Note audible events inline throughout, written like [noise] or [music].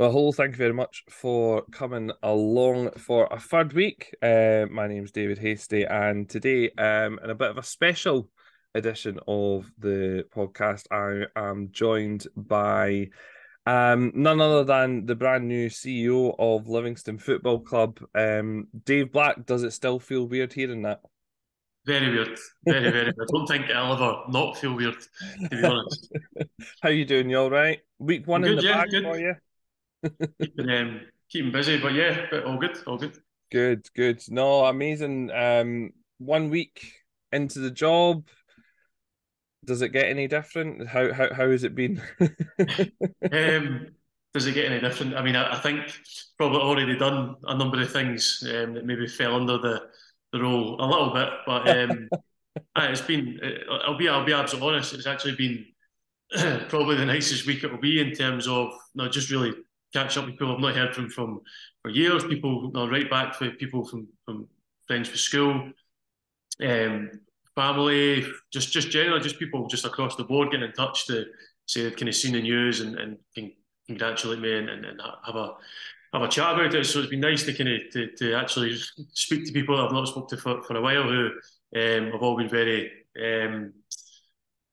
Well, hello, thank you very much for coming along for a third week. Uh, my name's David Hastie, and today, um, in a bit of a special edition of the podcast, I am joined by um, none other than the brand new CEO of Livingston Football Club, um, Dave Black. Does it still feel weird hearing that? Very weird, very very. I don't think it'll ever not feel weird, to be honest. [laughs] How you doing? You all right? Week one Good, in the yeah, bag good. for you. Keeping, um, keeping busy, but yeah, but all good, all good. Good, good. No, amazing. Um, one week into the job, does it get any different? How how how has it been? [laughs] Um, does it get any different? I mean, I, I think probably already done a number of things um, that maybe fell under the, the role a little bit, but um, [laughs] it's been. uh, I'll be I'll be absolutely honest. It's actually been [clears throat] probably the nicest week it will be in terms of not just really catch up with people I've not heard from from for years. People, know, right back to people from from friends from school, um, family, just just generally just people just across the board getting in touch to say they've kind of seen the news and, and can congratulate me and, and, and have a have a chat about it. So it's been nice to kind of to, to actually speak to people I've not spoken to for, for a while who um, have all been very um,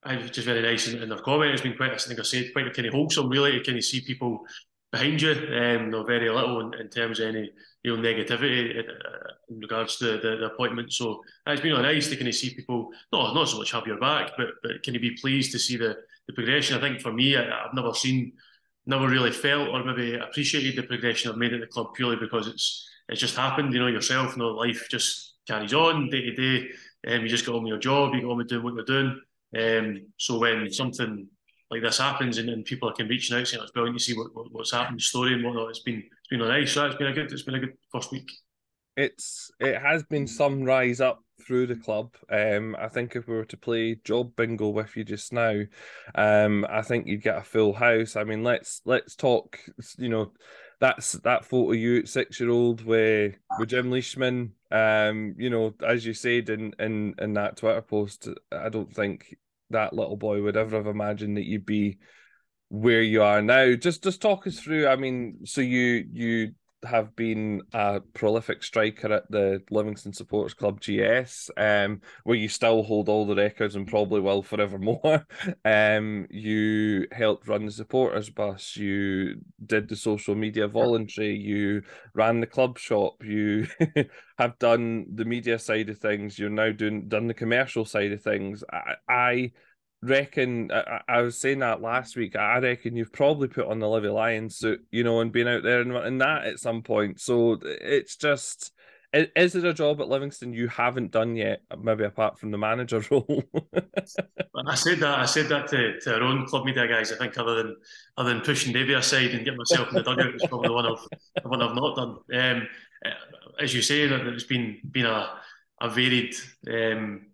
I just very nice in, in their comment. It's been quite, I think I said, quite kind of wholesome, really, to kind of see people behind you. Um, no, very little in, in terms of any you know negativity in, uh, regards to the, the appointment. So it's been really nice to kind of see people not not so much have your back, but but can you be pleased to see the the progression? I think for me, I, I've never seen, never really felt or maybe appreciated the progression I've made at the club purely because it's it's just happened. You know yourself. You know life just carries on day to day. Um, you just get on with your job. You get on with doing what you're doing. Um, so when something like this happens and, and people can reaching out saying it's brilliant to see what, what, what's happened, the story and whatnot, it's been it's been nice. So it's been a good it's been a good first week. it's it has been some rise up through the club. Um, I think if we were to play job bingo with you just now, um, I think you'd get a full house. I mean, let's let's talk. You know, that's that photo you at six year old with with Jim Leishman. Um, you know, as you said in in in that Twitter post, I don't think that little boy would ever have imagined that you'd be where you are now. Just just talk us through. I mean, so you you have been a prolific striker at the Livingston Supporters Club GS, um, where you still hold all the records and probably will forevermore. [laughs] Um, you helped run the supporters bus. You did the social media voluntary. You ran the club shop. You [laughs] have done the media side of things. You're now doing done the commercial side of things. I, I reckon I, I was saying that last week. I reckon you've probably put on the Livy Lions suit, you know, and been out there and, and that at some point. So it's just, is it a job at Livingston you haven't done yet? Maybe apart from the manager [laughs] role. I said that I said that to, to our own club media guys. I think other than other than pushing Davy aside and getting myself in the dugout is probably one I've the one I've not done. Um, as you say, that it's been been a a varied um,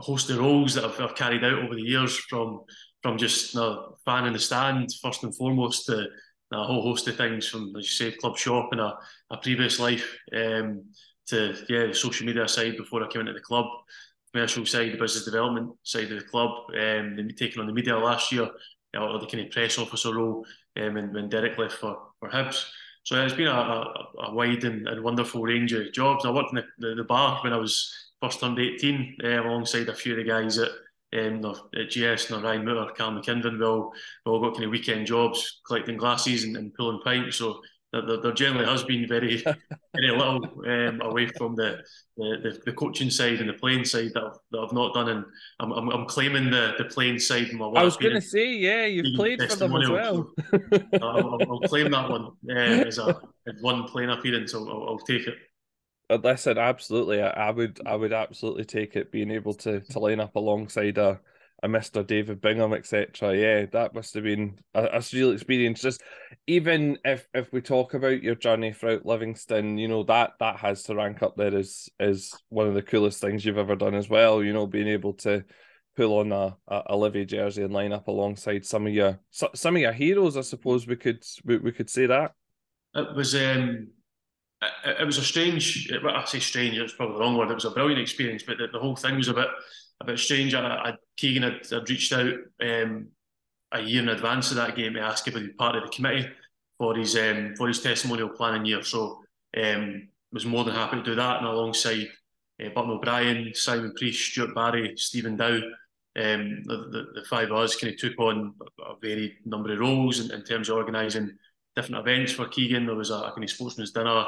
host of roles that I've, I've carried out over the years, from from just you know, fan in the stand first and foremost to a whole host of things, from as you say, club shop and a, a previous life um, to yeah, the social media side before I came into the club commercial side, the business development side of the club, um, then taking on the media last year, you know, or the kind of press officer role um, when, when Derek left for, for Hibs. So it's been a, a, a wide and, and wonderful range of jobs. I worked in the, the, the bar when I was first turned 18, uh, alongside a few of the guys at, um, at GS, and Ryan Mutter, Cal McKinven. We all, we all got kind of weekend jobs, collecting glasses and, and pulling pints. So there, there, generally has been very, [laughs] very little um, away from the, the, the coaching side and the playing side that I've, that I've not done. And I'm, I'm, I'm claiming the, the playing side my. I was going to say, yeah, you've played for them as well. [laughs] I'll, I'll, I'll, claim that one uh, as a as one playing appearance. I'll, I'll, I'll take it. Uh, Listen, absolutely, I, I would, I would absolutely take it. Being able to to line up alongside a, a Mister David Bingham, etc. Yeah, that must have been a, a surreal experience. Just even if if we talk about your journey throughout Livingston, you know that that has to rank up there as as one of the coolest things you've ever done as well. You know, being able to pull on a, a, a Livy jersey and line up alongside some of your some of your heroes. I suppose we could we, we could say that. It was um, it, it was a strange. Well, I say strange. It's probably the wrong word. It was a brilliant experience, but the, the whole thing was a bit a bit strange. I, I Keegan had, had reached out um, a year in advance of that game to ask if he'd be part of the committee for his um, for his testimonial planning year. So um, was more than happy to do that, and alongside uh, Burton O'Brien, Simon Priest, Stuart Barry, Stephen Dow, um, the, the, the, five of us kind of took on a varied number of roles in, in terms of organising different events for Keegan. There was a, a kind of sportsman's dinner,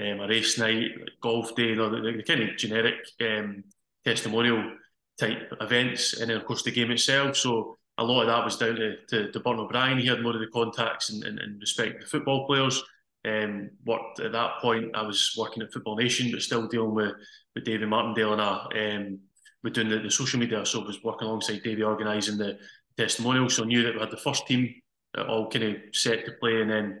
um, a race night, golf day, you know, the, the, kind of generic um, testimonial type events, and then of course the game itself. So a lot of that was down to, to, to Burton O'Brien. He had more of the contacts and, and, and respect the football players. Um, worked at that point. I was working at Football Nation, but still dealing with with David Martindale and I. Um, with doing the, the social media, so I was working alongside Davey organising the testimonial. So I knew that we had the first team all kind of set to play, and then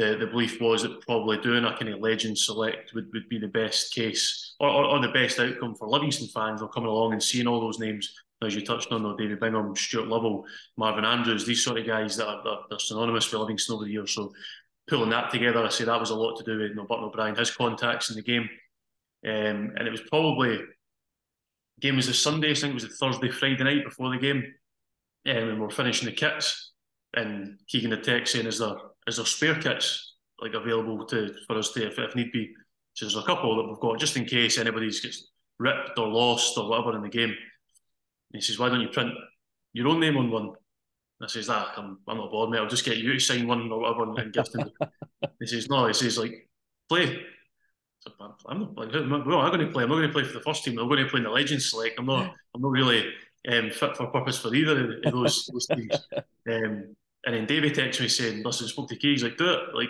the, the belief was that probably doing a kind of legend select would, would be the best case or, or, or the best outcome for Livingston fans. Or coming along and seeing all those names as you touched on, though, David Bingham, Stuart Lovell, Marvin Andrews, these sort of guys that are, that are synonymous with Livingston over the years. So pulling that together, I say that was a lot to do with you know, Burton O'Brien, his contacts in the game. Um, and it was probably, game was a Sunday, I think it was a Thursday, Friday night before the game. Um, and we're finishing the kits. And Keegan the text saying, is there, is there spare kits like available to for us to, if, if need be? So there's a couple that we've got just in case anybody's gets ripped or lost or whatever in the game he says, why don't you print your own name on one? And I says, ah, I'm, I'm not bored, mate. I'll just get you to sign one or whatever and gift him. [laughs] he says, no. He says, like, play. So I'm not like, well, I'm going to play. I'm not going to play for the first team. I'm going to play in the Legends Select. I'm not. I'm not really um, fit for purpose for either of those, those teams. [laughs] Um, and then David texts me saying, "Listen, spoke to Key. He's like, do it. Like,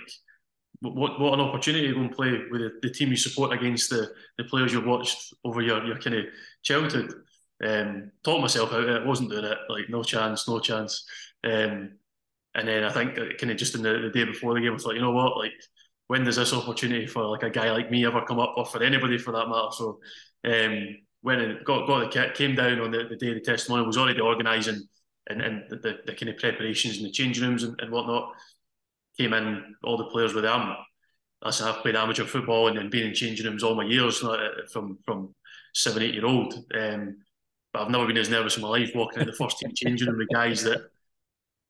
what what an opportunity to go and play with the, the team you support against the the players you've watched over your your kind of childhood." Um, talked myself out it, wasn't doing it, like no chance, no chance. Um, and then I think kind of just in the, the day before the game, I thought, you know what, like when does this opportunity for like a guy like me ever come up, or for anybody for that matter? So um, when it got got the kit, came down on the, the day of the testimony, was already organising and, and the, the, the, kind of preparations in the changing rooms and, and whatnot. Came in, all the players with them. Listen, I've played amateur football and then been in changing rooms all my years, from from seven, eight year old. Um, but I've never been as nervous in my life walking in the first team changing room with guys that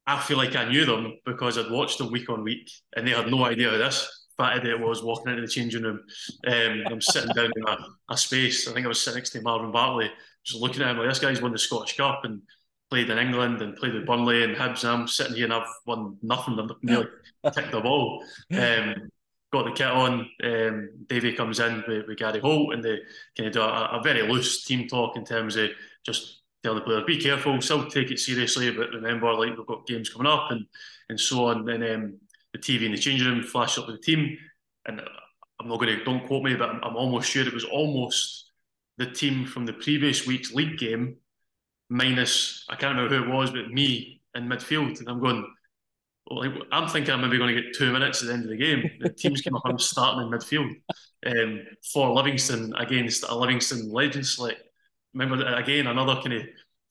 I feel like I knew them because I'd watched them week on week and they had no idea of this fat idiot was walking into the changing room. Um, I'm sitting down in a, a, space. I think I was sitting next to Marvin Bartley, just looking at him like this guy's won the Scottish Cup and played in England and played with Burnley and Hibs. And I'm sitting here and I've won nothing. I've nearly [laughs] kicked the ball. Um, got the kit on. Um, Davey comes in with, with, Gary Holt, and they kind of do a, a, very loose team talk in terms of just tell the players be careful, still take it seriously, but remember, like we've got games coming up and and so on. And um, the TV in the changing room flashed up with the team, and I'm not going to don't quote me, but I'm, I'm almost sure it was almost the team from the previous week's league game minus I can't remember who it was, but me in midfield, and I'm going like, I'm thinking I'm maybe going to get two minutes at the end of the game. The teams came up, I'm starting in midfield um, for Livingston against a Livingston Legends select. Remember, again, another kind of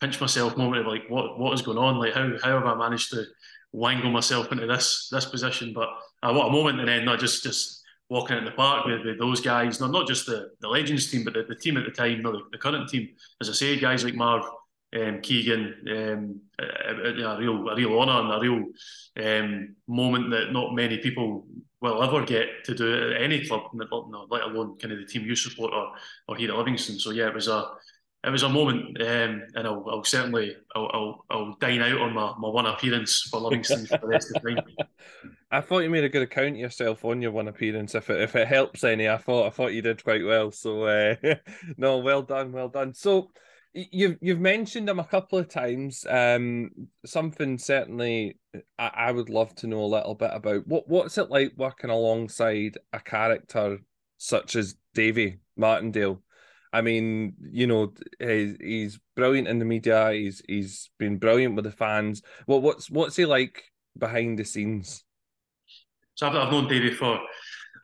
pinch myself moment of like, what what is going on? Like, how, how have I managed to wangle myself into this this position? But uh, what a moment, and then not just just walking in the park with, with those guys, not, not just the, the Legends team, but the, the team at the time, the, the current team. As I say, guys like Marv, um, Keegan, um, a, a, real a real honour and a real um, moment that not many people will ever get to do at any club, let alone kind of the team you support or, or here at Livingston. So yeah, it was a it was a moment, um, and I'll, I'll certainly I'll, I'll, I'll, dine out on my, my one appearance for Livingston for the rest of the time. [laughs] I thought you made a good account of yourself on your one appearance. If it if it helps any, I thought I thought you did quite well. So uh, [laughs] no, well done, well done. So you've you've mentioned him a couple of times. Um, something certainly I, I would love to know a little bit about. What what's it like working alongside a character such as Davy Martindale? I mean, you know, he's, he's brilliant in the media. He's he's been brilliant with the fans. What what's what's he like behind the scenes? So I've, I've known Davy for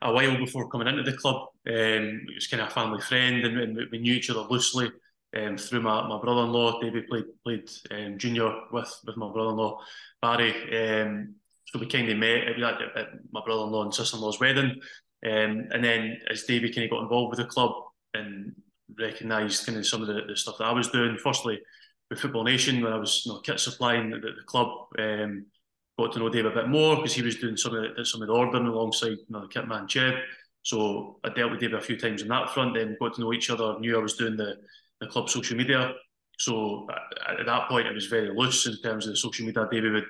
a while before coming into the club. Um, he was kind of a family friend, and, and we knew each other loosely um, through my, my brother-in-law. David played played um, junior with with my brother-in-law Barry. Um, so we kind of met at, at, at my brother-in-law and sister-in-law's wedding. Um, and then as David kind of got involved with the club and recognised kind of some of the, the, stuff that I was doing, firstly with Football Nation when I was you know, kit supplying the, the club, um, got to know Dave a bit more because he was doing some of the, some of the ordering alongside the kit man Chev. So I dealt with Dave a few times on that front. Then got to know each other. Knew I was doing the the club social media. So at that point, it was very loose in terms of the social media. David would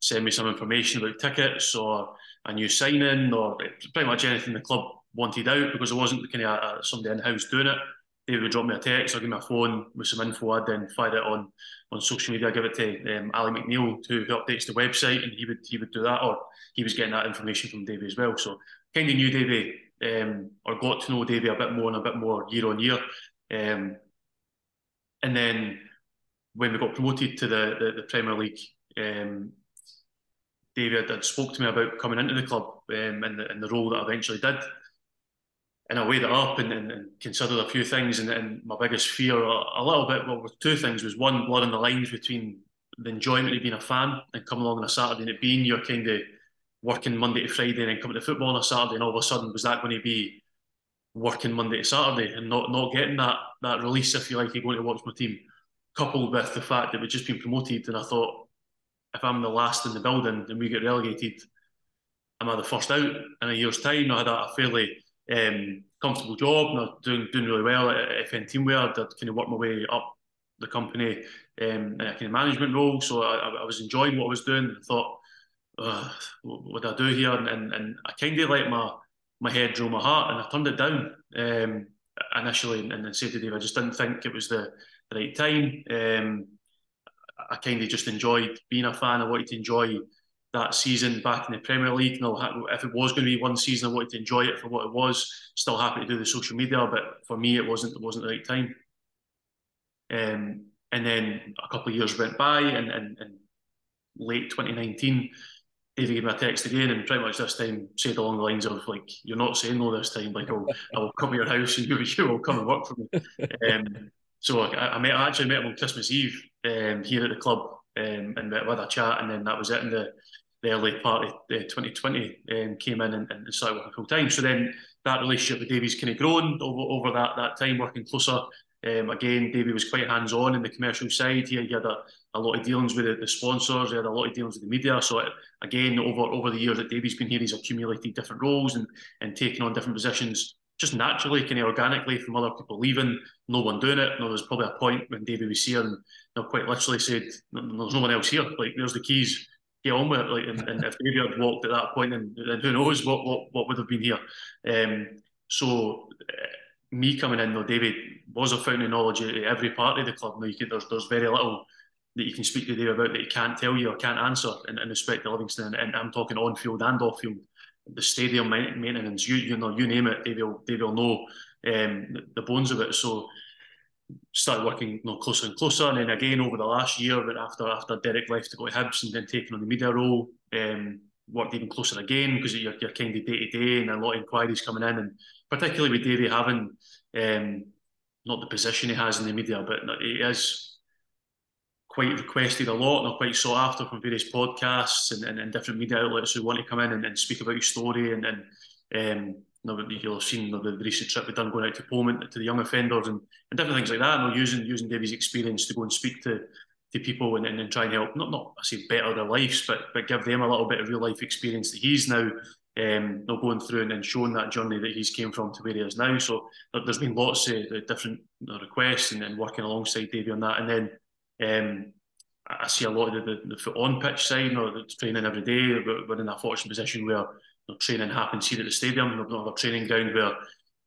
send me some information about tickets or a new signing or pretty much anything the club wanted out because there wasn't kind of somebody in house doing it. David would drop me a text or give me a phone with some info. I'd then fire it on on social media, I give it to um, Ali McNeil who, who updates the website, and he would he would do that, or he was getting that information from Davey as well. So kind of knew Davey um, or got to know Davey a bit more and a bit more year on year. Um, and then when we got promoted to the the, the Premier League, um, David had spoke to me about coming into the club um, and, the, and the role that I eventually did. And I weighed it up and, and, and considered a few things. And, and my biggest fear, a, a, little bit, well, two things was one, blurring the lines between the enjoyment of being a fan and coming along on a Saturday and it being your kind of working Monday to Friday and then coming to football on a Saturday. And all of a sudden, was that going to be working Monday to Saturday and not, not getting that, that release, if you like, you're going to watch my team, coupled with the fact that we'd just been promoted. And I thought, if I'm the last in the building and we get relegated, am I the first out in a year's time? I had a, fairly um, comfortable job, and I was doing doing really well at FN Teamwear. I'd kind of worked my way up the company um, in a kind of management role, so I, I was enjoying what I was doing. I thought, what do I do here? And, and, and I kind of let my my head draw my heart, and I turned it down um, initially, and, then said to Dave, I just didn't think it was the, the right time. Um, I kind of just enjoyed being a fan. I wanted to enjoy that season back in the Premier League. No, if it was going to be one season, I wanted to enjoy it for what it was. Still happy to do the social media, but for me, it wasn't it wasn't the right time. Um, and then a couple of years went by, and, and, and late 2019, David gave me a text again, and pretty much this time said along the lines of like, "You're not saying no this time. Like, I'll, [laughs] I'll come to your house and you, [laughs] you will come and work for me." Um, so I, I, met, I actually met him on Christmas Eve um, here at the club um, and we had a chat, and then that was it. And the, the early part of uh, 2020 um, came in and, and started working full time. So then that relationship with Davy's kind of grown over, over that, that time, working closer. Um, again, Davy was quite hands on in the commercial side. He, he had a, a, lot of dealings with the, the, sponsors, he had a lot of dealings with the media. So, it, again, over over the years that Davy's been here, he's accumulated different roles and, and taken on different positions just naturally, kind of organically from other people leaving, no one doing it. No, there's probably a point when David was here and they quite literally said, "There's no one else here. Like, there's the keys. Get on with it." Like, and, and if David had walked at that point, then, then who knows what, what what would have been here. Um, so, uh, me coming in though, David was a fountain of knowledge at every part of the club. Now, you can, there's there's very little that you can speak to David about that he can't tell you or can't answer in, in respect to Livingston. And, I'm talking on field and off field the stadium maintenance, you you know, you name it, they will they will know um, the bones of it. So started working you know, closer and closer, and then again over the last year, but after after Derek left to go to Hibs and then taking on the media role, um, worked even closer again because you're, you're kind of day to day and a lot of inquiries coming in, and particularly with Davey having um, not the position he has in the media, but he is quite requested a lot and are quite sought after from various podcasts and, and, and, different media outlets who want to come in and, and speak about your story and, and um, you'll have seen the, the recent trip we've done going out to Poland to the young offenders and, and different things like that. And using using Davy's experience to go and speak to to people and, and, and try and help not not I say better their lives, but but give them a little bit of real life experience that he's now um, going through and, showing that journey that he's came from to where he is now. So there's been lots of different requests and, and working alongside Davy on that, and then um, I see a lot of the, the, the foot on pitch side, or the training every day. We're in a fortunate position where you know, training happens here at the stadium. We have a training ground where you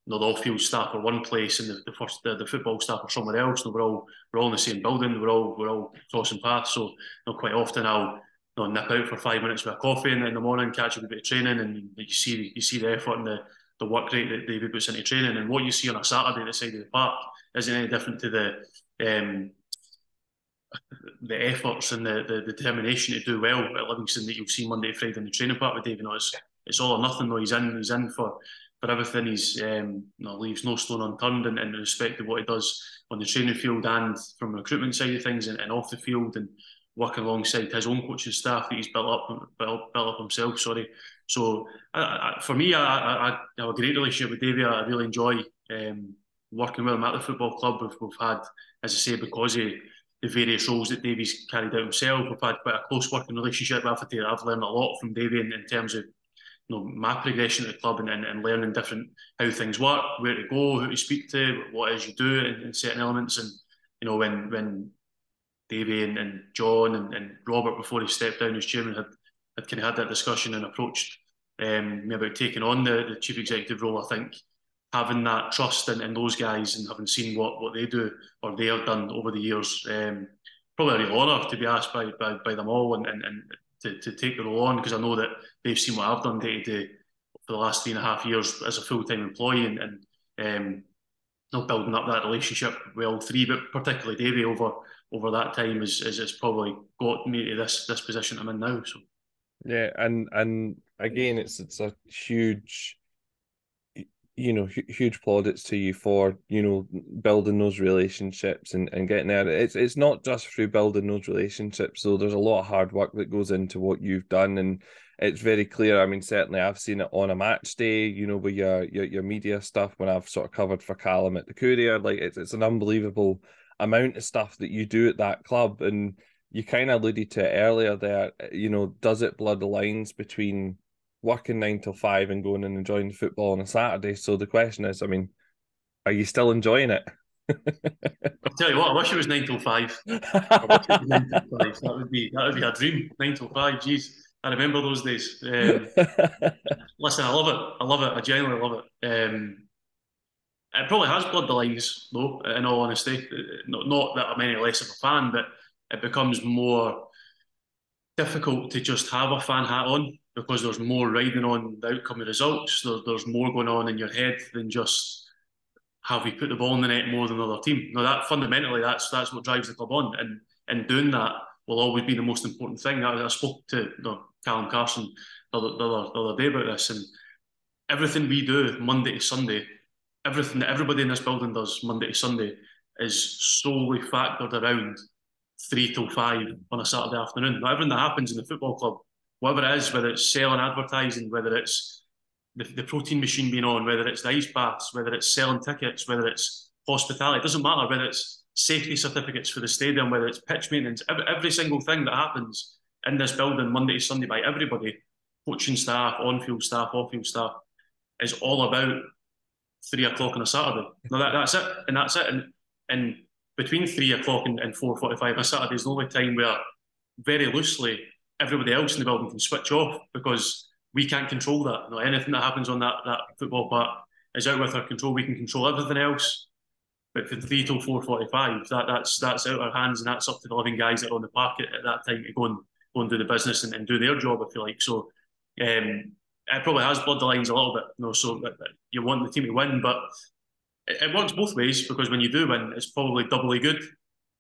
know, the off-field staff are one place and the, the first the, the, football staff are somewhere else. we're all we're all in the same building. We're all we're all crossing paths. So you know, quite often I'll you know, nip out for five minutes with a coffee and in the morning catch a bit of training and you see you see the effort and the, the work rate that David puts into training and what you see on a Saturday at the side of the park isn't any different to the um, the efforts and the, the, determination to do well at Livingston that you'll see Monday to Friday in the training part with Dave. You know, it's, it's all or nothing. Though he's in, he's in for for everything. He's um, you know, leaves no stone unturned in, in respect to what he does on the training field and from recruitment side of things and, and off the field and working alongside his own coaching staff that he's built up built, built up himself. Sorry. So I, I, for me, I, I, have a great relationship with Davey. I really enjoy um, working with him at the football club. We've, we've had, as I say, because he the various roles that Davy's carried out himself. We've had quite a close working relationship. I've, I've learned a lot from Davy in, in terms of you know, my progression at the club and, and, and, learning different how things work, where to go, who to speak to, what it is you do in, in certain elements. And you know, when when Davy and, and John and, and, Robert before he stepped down as chairman had, had kind of had that discussion and approached um, me about taking on the, the chief executive role, I think having that trust in, in those guys and having seen what, what they do or they have done over the years, um, probably a real honour to be asked by, by, by them all and, and, and to, to take the role on because I know that they've seen what I've done day to day for the last three and a half years as a full time employee and, and um, not building up that relationship with all three, but particularly Davy over over that time is is, is probably got me to this this position I'm in now. So yeah, and and again, it's it's a huge you know huge plaudits to you for you know building those relationships and, and getting there. It's it's not just through building those relationships though. There's a lot of hard work that goes into what you've done and it's very clear. I mean certainly i've seen it on a match day you know with your your, your media stuff when i've sort of covered for callum at the courier. Like it's, it's an unbelievable amount of stuff that you do at that club and you kind of alluded to earlier there you know does it blur the lines between working nine till five and going and enjoying the football on a Saturday. So the question is, I mean, are you still enjoying it? [laughs] I'll tell you what, I wish it was nine till five. [laughs] nine till five. That would be that would be a dream. Nine till five. Jeez, I remember those days. Um, [laughs] listen, I love it. I love it. I genuinely love it. Um, it probably has blurred the lines, though. In all honesty, not, not that I'm any less of a fan, but it becomes more difficult to just have a fan hat on because there's more riding on the outcome of results. There, there's more going on in your head than just have we put the ball in the net more than the other team. Now that fundamentally that's that's what drives the club on, and and doing that will always be the most important thing. I, I spoke to you know, Callum Carson the other, the, other, the other day about this, and everything we do Monday to Sunday, everything that everybody in this building does Monday to Sunday is solely factored around three till five on a Saturday afternoon. Now, everything that happens in the football club whatever it is, whether it's selling advertising, whether it's the, the protein machine being on, whether it's the ice baths, whether it's selling tickets, whether it's hospitality, it doesn't matter whether it's safety certificates for the stadium, whether it's pitch maintenance, every, every single thing that happens in this building Monday to Sunday by everybody, coaching staff, on-field staff, off-field staff, is all about three o'clock on a Saturday. No, that, that's it, and that's it. And, and between three o'clock and, and four forty-five on a Saturday is the only time where, very loosely, everybody else in the building can switch off because we can't control that. You anything that happens on that, that football part is out with our control. We can control everything else. But for three till four forty five, that, that's that's out of our hands and that's up to the living guys that are on the park at, at that time to go and go and do the business and, and do their job, if you like. So um, it probably has blurred the lines a little bit, you know, so you want the team to win, but it, it works both ways because when you do win, it's probably doubly good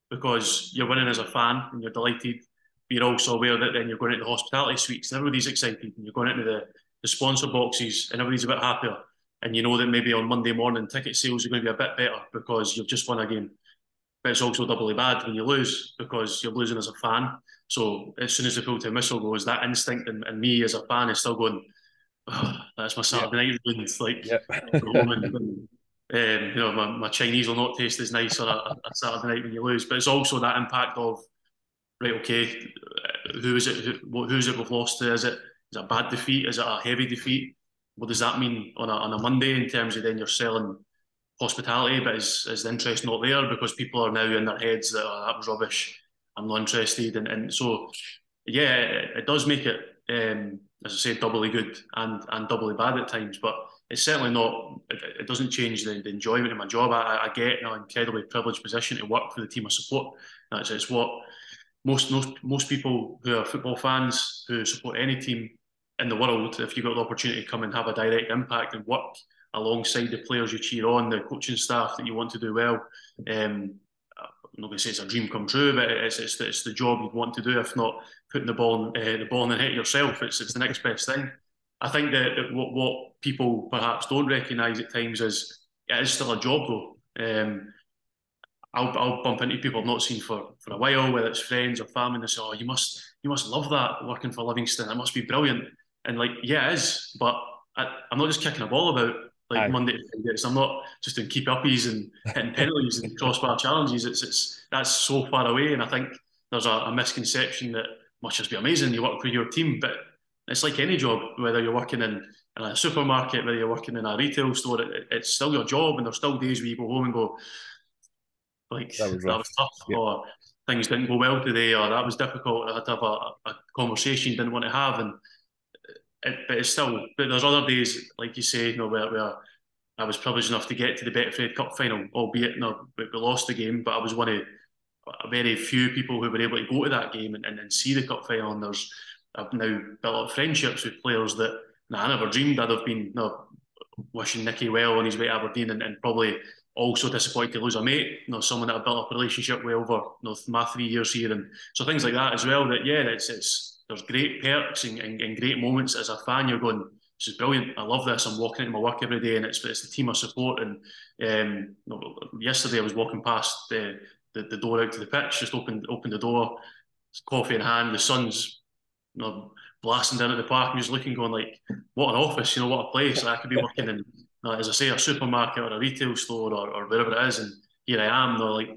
because you're winning as a fan and you're delighted you're also aware that then you're going into the hospitality suites and everybody's excited and you're going into the, the sponsor boxes and everybody's a bit happier. And you know that maybe on Monday morning ticket sales are going to be a bit better because you've just won a game. But it's also doubly bad when you lose because you're losing as a fan. So as soon as the full time whistle goes, that instinct and, and me as a fan is still going, oh, that's my Saturday night ruined. Like, yep. [laughs] um, you know, my, my Chinese will not taste as nice on a, a Saturday night when you lose. But it's also that impact of right, okay, who is it? Who, who's it we've lost to? Is it is it a bad defeat? Is it a heavy defeat? What does that mean on a, on a Monday in terms of then you're selling hospitality, but is, is the interest not there because people are now in their heads that oh, that was rubbish, I'm not interested. And, and so, yeah, it, it does make it, um, as I say, doubly good and, and doubly bad at times, but it's certainly not, it, doesn't change the, the, enjoyment of my job. I, I get an incredibly privileged position to work for the team I support. That's it's what most most most people who are football fans who support any team in the world, if you've got the opportunity to come and have a direct impact and work alongside the players you cheer on, the coaching staff that you want to do well, um, I'm not going to say it's a dream come true, but it's, it's, the, it's the job you'd want to do. If not putting the ball in, uh, the ball in the net yourself, it's, it's the next best thing. I think that, that what, what people perhaps don't recognise at times is it is still a job though. Um, I'll, I'll bump into people I've not seen for, for a while, whether it's friends or family, and they say, "Oh, you must you must love that working for Livingston. It must be brilliant." And like, yeah, it is, but I, am not just kicking a ball about like Aye. Monday to Friday. I'm not just doing keep uppies and hitting [laughs] penalties and crossbar challenges. It's it's that's so far away. And I think there's a, a misconception that must just be amazing. You work with your team, but it's like any job, whether you're working in, in a supermarket, whether you're working in a retail store, it, it's still your job. And there's still days where you go home and go, like, that was, that was tough, or oh, things didn't go well today, or that was difficult. I had to have a, a conversation you didn't want to have. And it, but it's still, but there's other days, like you say, you know, where, where I was privileged enough to get to the Betfred Cup final, albeit no, we lost the game, but I was one of very few people who were able to go to that game and, and, and see the cup final. And there's I've now built up friendships with players that nah, I never dreamed I'd have been no, wishing Nicky well on his way to Aberdeen and, and probably also disappointed to lose a mate, you know, someone that I built up a relationship with over you know, my three years here. And so things like that as well, that yeah, it's it's there's great perks and, and, and great moments as a fan. You're going, this is brilliant. I love this. I'm walking into my work every day, and it's it's the team I support. And um, you know, yesterday I was walking past the, the, the door out to the pitch, just opened opened the door, coffee in hand. The sun's you know, blasting down at the park, and just looking, going like, what an office, you know, what a place. I could be working in, uh, as I say, a supermarket or a retail store or, or wherever it is, and here I am, you know, like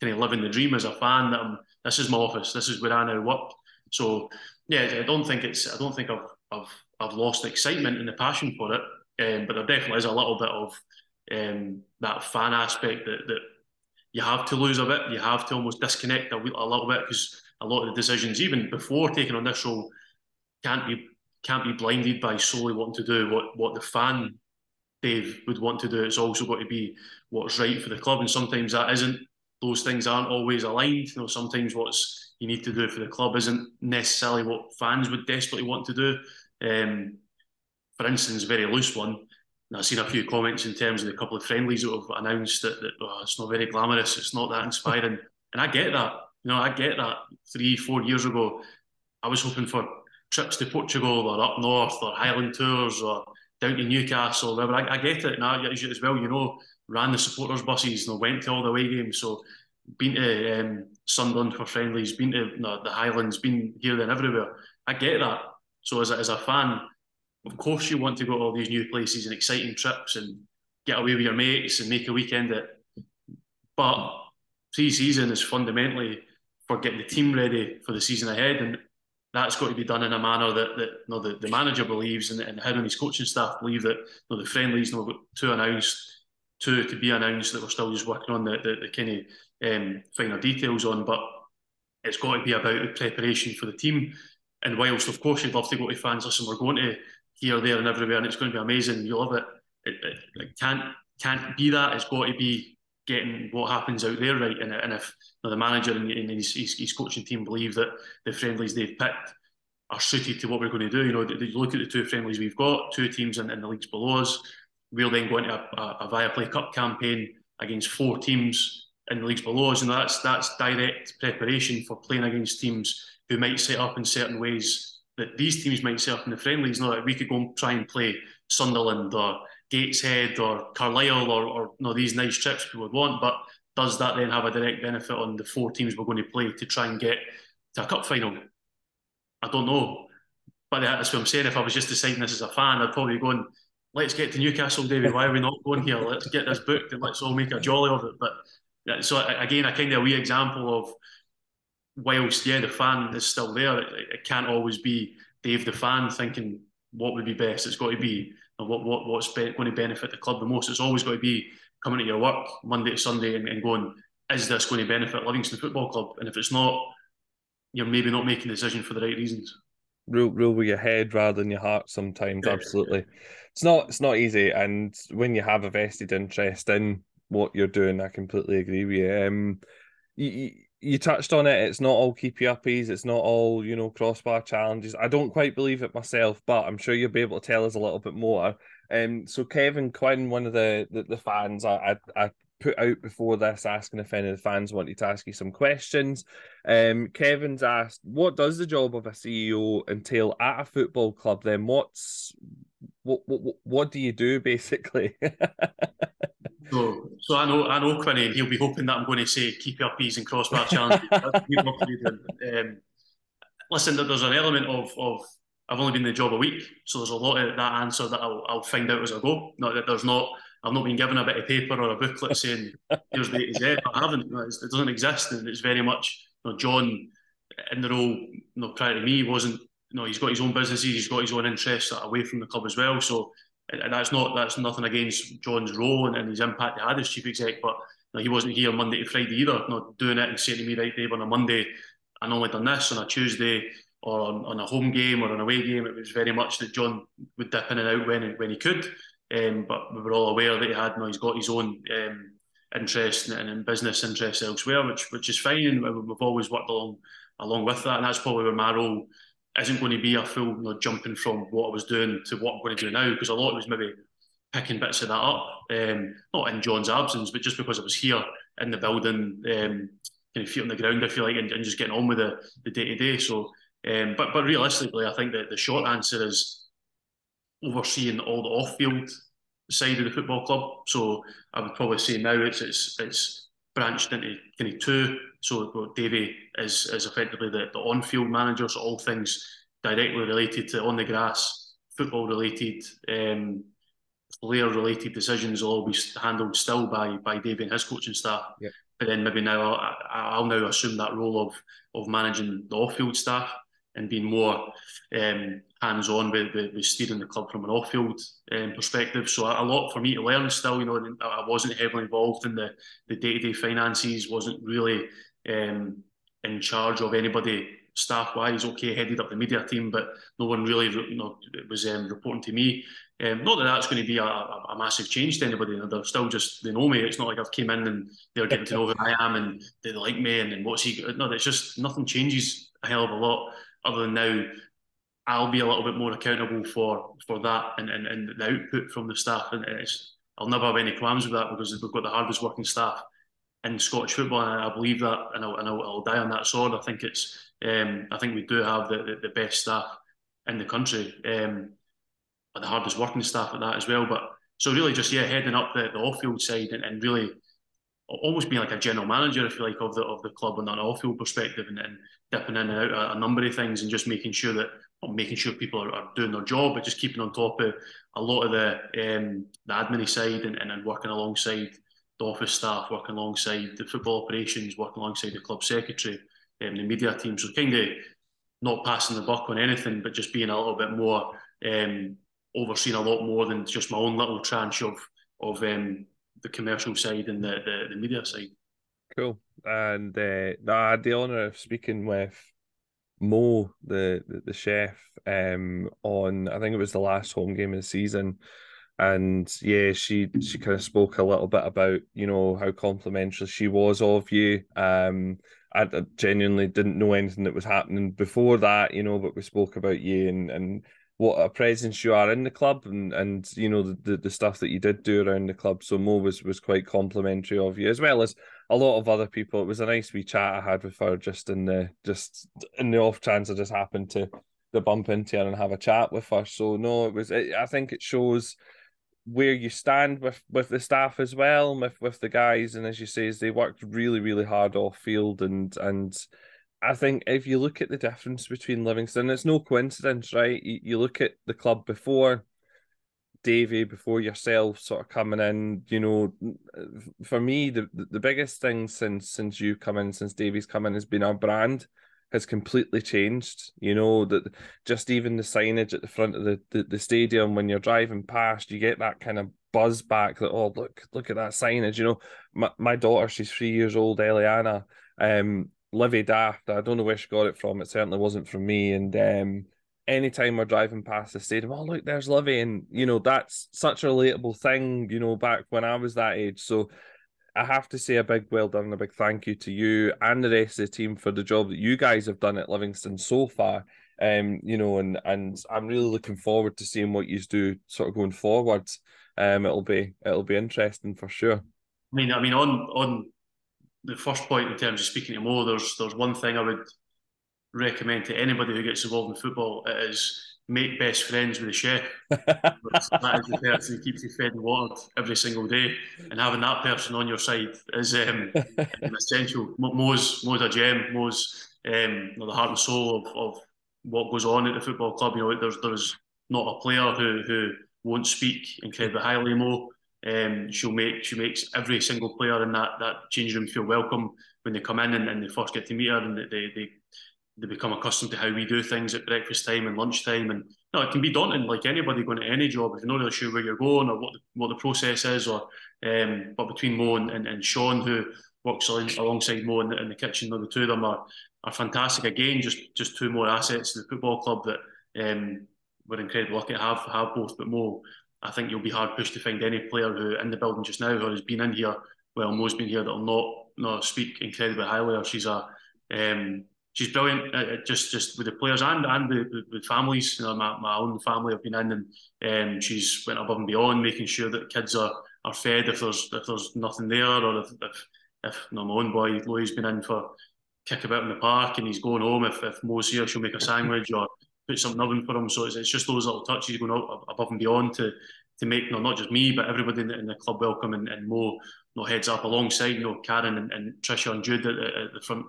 kind of living the dream as a fan. That I'm, this is my office. This is where I now work. So yeah, I don't think it's. I don't think I've I've I've lost excitement and the passion for it. Um, but there definitely is a little bit of um, that fan aspect that that you have to lose a bit. You have to almost disconnect a, a little bit because a lot of the decisions, even before taking on this role, can't be can't be blinded by solely wanting to do what what the fan Dave would want to do. It's also got to be what's right for the club, and sometimes that isn't. Those things aren't always aligned. You know, sometimes what's you need to do for the club isn't necessarily what fans would desperately want to do. Um, for instance, a very loose one. I've seen a few comments in terms of the couple of friendlies that have announced that, that oh, it's not very glamorous, it's not that inspiring. [laughs] and I get that. You know, I get that. Three, four years ago, I was hoping for trips to Portugal or up north or Highland tours or down to Newcastle, whatever. I, I get it. Now, as well, you know, ran the supporters buses and went to all the away games. So, been to um, Sunderland for friendlies, been to know, the Highlands, been here and everywhere. I get that. So, as a, as a fan, of course, you want to go to all these new places and exciting trips and get away with your mates and make a weekend it. But pre-season is fundamentally for getting the team ready for the season ahead, and that's got to be done in a manner that, that you know, the, the manager believes and, and him and his coaching staff believe that you know, the friendlies, you know, two announced, two to be announced that we're still just working on the, the, the kind of um, finer details on, but it's got to be about the preparation for the team. And whilst, of course, you'd love to go to fans, listen, we're going to here, there, and everywhere, and it's going to be amazing. You love it. It, it, it can't can't be that. It's got to be getting what happens out there right. And, and if know, the manager and, and his, his, his, coaching team believe that the friendlies they've picked are suited to what we're going to do, you know, you look at the two friendlies we've got, two teams in, in the leagues below us. We're then going to a, a, a Cup campaign against four teams in the leagues below us, and that's that's direct preparation for playing against teams who might set up in certain ways that these teams might set up in the friendlies. Not that we could go and try and play Sunderland or Gateshead or Carlisle or, or you know, these nice trips we would want. But does that then have a direct benefit on the four teams we're going to play to try and get to a cup final? I don't know. But that's what I'm saying. If I was just deciding this as a fan, I'd probably be going, let's get to Newcastle, David. Why are we not going here? Let's get this booked and let's all make a jolly of it. But so again, a kind of a wee example of whilst yeah, the fan is still there, it, it can't always be Dave the fan thinking what would be best. It's got to be what what what's be, going to benefit the club the most. It's always got to be coming to your work Monday to Sunday and, and going, is this going to benefit Livingston Football Club? And if it's not, you're maybe not making the decision for the right reasons. Rule, rule with your head rather than your heart sometimes. Yeah, absolutely, yeah. it's not it's not easy. And when you have a vested interest in what you're doing, I completely agree with you. Um, you, you touched on it. It's not all keepy uppies. It's not all you know crossbar challenges. I don't quite believe it myself, but I'm sure you'll be able to tell us a little bit more. Um, so Kevin Quinn, one of the the, the fans, I, I, I put out before this asking if any of the fans wanted to ask you some questions. Um, Kevin's asked, what does the job of a CEO entail at a football club? Then what's what what what do you do [laughs] basically? So, so I know, I know Quinny, he'll be hoping that I'm going to say keep your peas and crossbar [laughs] challenge. um, listen, there's an element of, of I've only been in the job a week, so there's a lot of that answer that I'll, I'll find out as I go. Not that there's not, I've not been given a bit of paper or a booklet saying [laughs] here's the A to Z. I haven't. It doesn't exist, and it's very much you know, John in the role. You know, prior to me, wasn't. You know, he's got his own businesses, he's got his own interests away from the club as well. So, and that's not that's nothing against John's role and, and his impact he had as chief exec, but you know, he wasn't here Monday to Friday either. Know, doing it and saying to me, right, Dave, on a Monday, I normally done this on a Tuesday or on, on, a home game or an away game. It was very much that John would dip in and out when when he could. Um, but we were all aware that he had, know, he's got his own um, interest and, and business interests elsewhere, which which is fine, and we've always worked along along with that. And that's probably where my role isn't going to be a full you know, jumping from what I was doing to what I'm going to do now, because a lot was maybe picking bits of that up, um, not in John's absence, but just because I was here in the building, um, kind of feet on the ground, if you like, and, and just getting on with the the day to day. So, um, but but realistically, I think that the short answer is overseeing all the off-field side of the football club. So I would probably say now it's it's it's branched into kind of two. So Davy is is effectively the, the on-field manager, so all things directly related to on the grass, football related, um, player related decisions will always handled still by by Davy and his coaching staff. Yeah. But then maybe now I'll, I'll now assume that role of of managing the off-field staff and being more um, hands-on with, with, with, steering the club from an off-field um, perspective. So a, a, lot for me to learn still. You know, I wasn't heavily involved in the, the day-to-day finances. wasn't really um, in charge of anybody staff-wise. Okay, headed up the media team, but no one really you know, was um, reporting to me. Um, not that that's going to be a, a, a, massive change to anybody. They're still just they know me. It's not like I've came in and they're getting to know who I am and they like me and, and what's he. No, it's just nothing changes a hell of a lot other than now I'll be a little bit more accountable for for that and, and, and the output from the staff. And it's I'll never have any qualms with that because we've got the hardest working staff in Scottish football, and I believe that, and I'll, and I'll, I'll die on that sword. I think it's um, I think we do have the, the, the best staff in the country, um, the hardest working staff at that as well. But so really, just yeah, heading up the, the off field side and, and really almost being like a general manager, if you like, of the of the club on an off-field perspective, and, and dipping in and out a, a, number of things, and just making sure that making sure people are, are, doing their job, but just keeping on top of a lot of the um, the admin side and, and, and working alongside the office staff, working alongside the football operations, working alongside the club secretary, and um, the media team. So kind of not passing the buck on anything, but just being a little bit more um, overseeing a lot more than just my own little tranche of of um, the commercial side and the, the, the media side. Cool. And uh, I had the honour of speaking with Mo, the, the, the chef, um, on I think it was the last home game of the season. And yeah, she she kind of spoke a little bit about, you know, how complimentary she was of you. Um I, I genuinely didn't know anything that was happening before that, you know, but we spoke about you and and what a presence you are in the club and and you know the, the, the stuff that you did do around the club. So Mo was was quite complimentary of you as well as a lot of other people. It was a nice wee chat I had with her just in the just in the off chance I just happened to to bump into her and have a chat with her. So no, it was. It, I think it shows where you stand with with the staff as well, with with the guys, and as you say, they worked really really hard off field and and I think if you look at the difference between Livingston, it's no coincidence, right? You, you look at the club before Davy, before yourself, sort of coming in. You know, for me, the the biggest thing since since you come in, since Davy's come in, has been our brand has completely changed. You know that just even the signage at the front of the, the, the stadium when you're driving past, you get that kind of buzz back that oh look look at that signage. You know, my my daughter, she's three years old, Eliana. Um, Livy Daft. I don't know where she got it from. It certainly wasn't from me. And um, anytime we're driving past the stadium, oh look, there's Livy, and you know that's such a relatable thing. You know, back when I was that age. So I have to say a big well done a big thank you to you and the rest of the team for the job that you guys have done at Livingston so far. Um, you know, and and I'm really looking forward to seeing what you do sort of going forward. Um, it'll be it'll be interesting for sure. I mean, I mean, on on the first point in terms of speaking to Mo, there's there's one thing I would recommend to anybody who gets involved in football is make best friends with the chef. [laughs] that is the person who keeps you fed and watered every single day, and having that person on your side is um, [laughs] essential. Mo's Mo's a gem. Mo's um, the heart and soul of, of what goes on at the football club. You know, there's there's not a player who who won't speak incredibly highly Mo. Um, she'll make she makes every single player in that that changing room feel welcome when they come in and, and they first get to meet her and they, they they become accustomed to how we do things at breakfast time and lunchtime. And no, it can be daunting, like anybody going to any job if you're not really sure where you're going or what the, what the process is. Or um, but between Mo and, and, and Sean, who works alongside Mo in the, in the kitchen, the two of them are are fantastic. Again, just just two more assets to the football club that um, we're incredibly lucky to have have both. But Mo, I think you'll be hard pushed to find any player who in the building just now who has been in here. Well, Mo's been here that'll not not speak incredibly highly. Or she's a um, she's brilliant. Uh, uh, just just with the players and and with, with families. You know, my, my own family have been in, and um, she's went above and beyond, making sure that kids are are fed if there's if there's nothing there, or if if, if you my own boy Louis has been in for kick about in the park and he's going home. If if Mo's here, she'll make a sandwich or put something oven for them. So it's, it's just those little touches going out above and beyond to to make you know, not just me but everybody in the, in the club welcome and, and Mo you know, heads up alongside you know Karen and, and Trisha and Jude at, at the front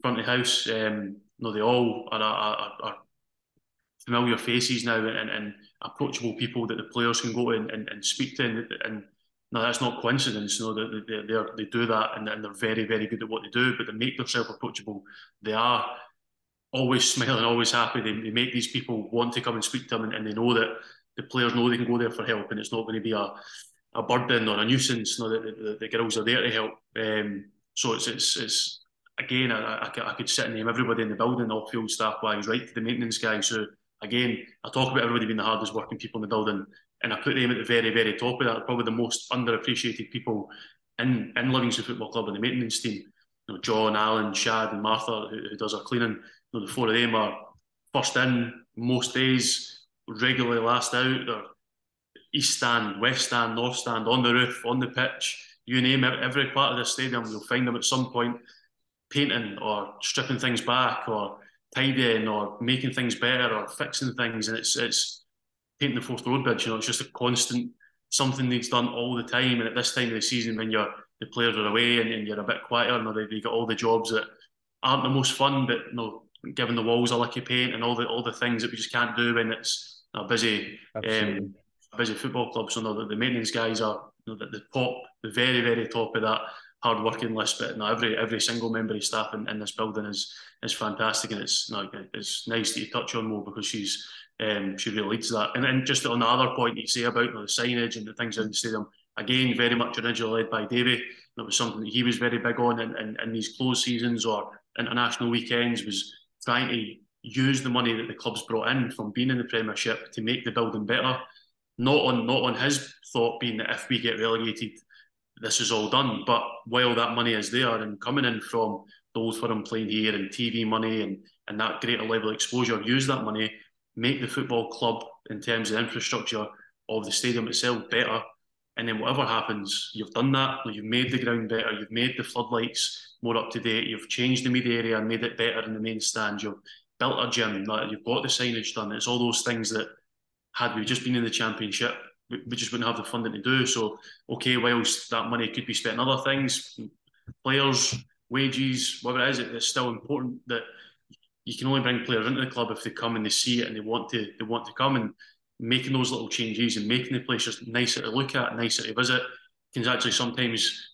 front of the house. Um, you know, they all are, are, are familiar faces now and, and, approachable people that the players can go and, and, and speak to. And, and that's not coincidence. You know, they, they, they, they do that and, and they're very, very good at what they do, but they make themselves approachable. They are always smiling, always happy. They, they make these people want to come and speak to them and, and they know that the players know they can go there for help and it's not going to be a, a burden or a nuisance. You know, the, the, the girls are there to help. Um, so it's, it's, it's again, I, I, I, could sit and name everybody in the building, all field staff wise, right to the maintenance guys. So again, I talk about everybody being the hardest working people in the building, and I put them at the very, very top of that. Probably the most underappreciated people in in Livingston Football Club and the maintenance team. You know, John, Alan, Shad, and Martha, who, who does our cleaning. Know, the four of them are first in most days, regularly last out. They're east stand, west stand, north stand, on the roof, on the pitch. You name it, every part of the stadium, you'll find them at some point painting or stripping things back or tidying or making things better or fixing things. And it's it's painting the Forth Road bridge. You know, it's just a constant something needs done all the time. And at this time of the season, when you're the players are away and, and you're a bit quieter, you know, they, they got all the jobs that aren't the most fun, but you know, giving the walls a licky paint and all the all the things that we just can't do when it's a busy um, busy football club. So know, the, the maintenance guys are you know, the, the top, the very very top of that hard working list, but no, every every single member of staff in, in this building is is fantastic, and it's no, it's nice that you touch on more because she's um, she really leads that. And then just on the other point you say about you know, the signage and the things in the stadium, again, very much originally led by Davy. That was something that he was very big on in, in, in these closed seasons or international weekends was trying to use the money that the clubs brought in from being in the Premiership to make the building better. Not on not on his thought being that if we get relegated, this is all done. But while that money is there and coming in from those for him playing here and TV money and, and that greater level of exposure, use that money, make the football club in terms of infrastructure of the stadium itself better. And then whatever happens, you've done that. You've made the ground better. You've made the floodlights more up to date. You've changed the media area and made it better in the main stand. You've built a gym. Like You've got the signage done. It's all those things that had we just been in the championship, we just wouldn't have the funding to do. So, okay, whilst that money could be spent on other things, players, wages, whatever it is, it's still important that you can only bring players into the club if they come and they see it and they want to they want to come and making those little changes and making the place just nicer to look at, nicer to visit can actually sometimes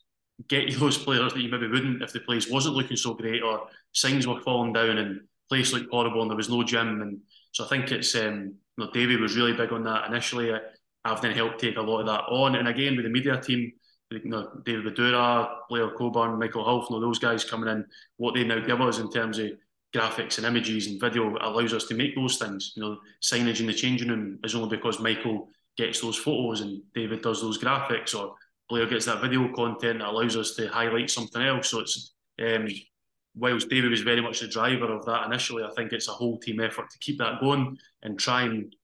get you [laughs] those players that you maybe wouldn't if the place wasn't looking so great or signs were falling down and place looked horrible and there was no gym and so I think it's um you know Davy was really big on that initially. I've then helped take a lot of that on. And again, with the media team, you know, David Badura, Blair Coburn, Michael Hulf, you know, those guys coming in, what they now give us in terms of graphics and images and video allows us to make those things. You know, signage in the changing room is only because Michael gets those photos and David does those graphics, or Blair gets that video content that allows us to highlight something else. So it's um, whilst David was very much the driver of that initially, I think it's a whole team effort to keep that going and try and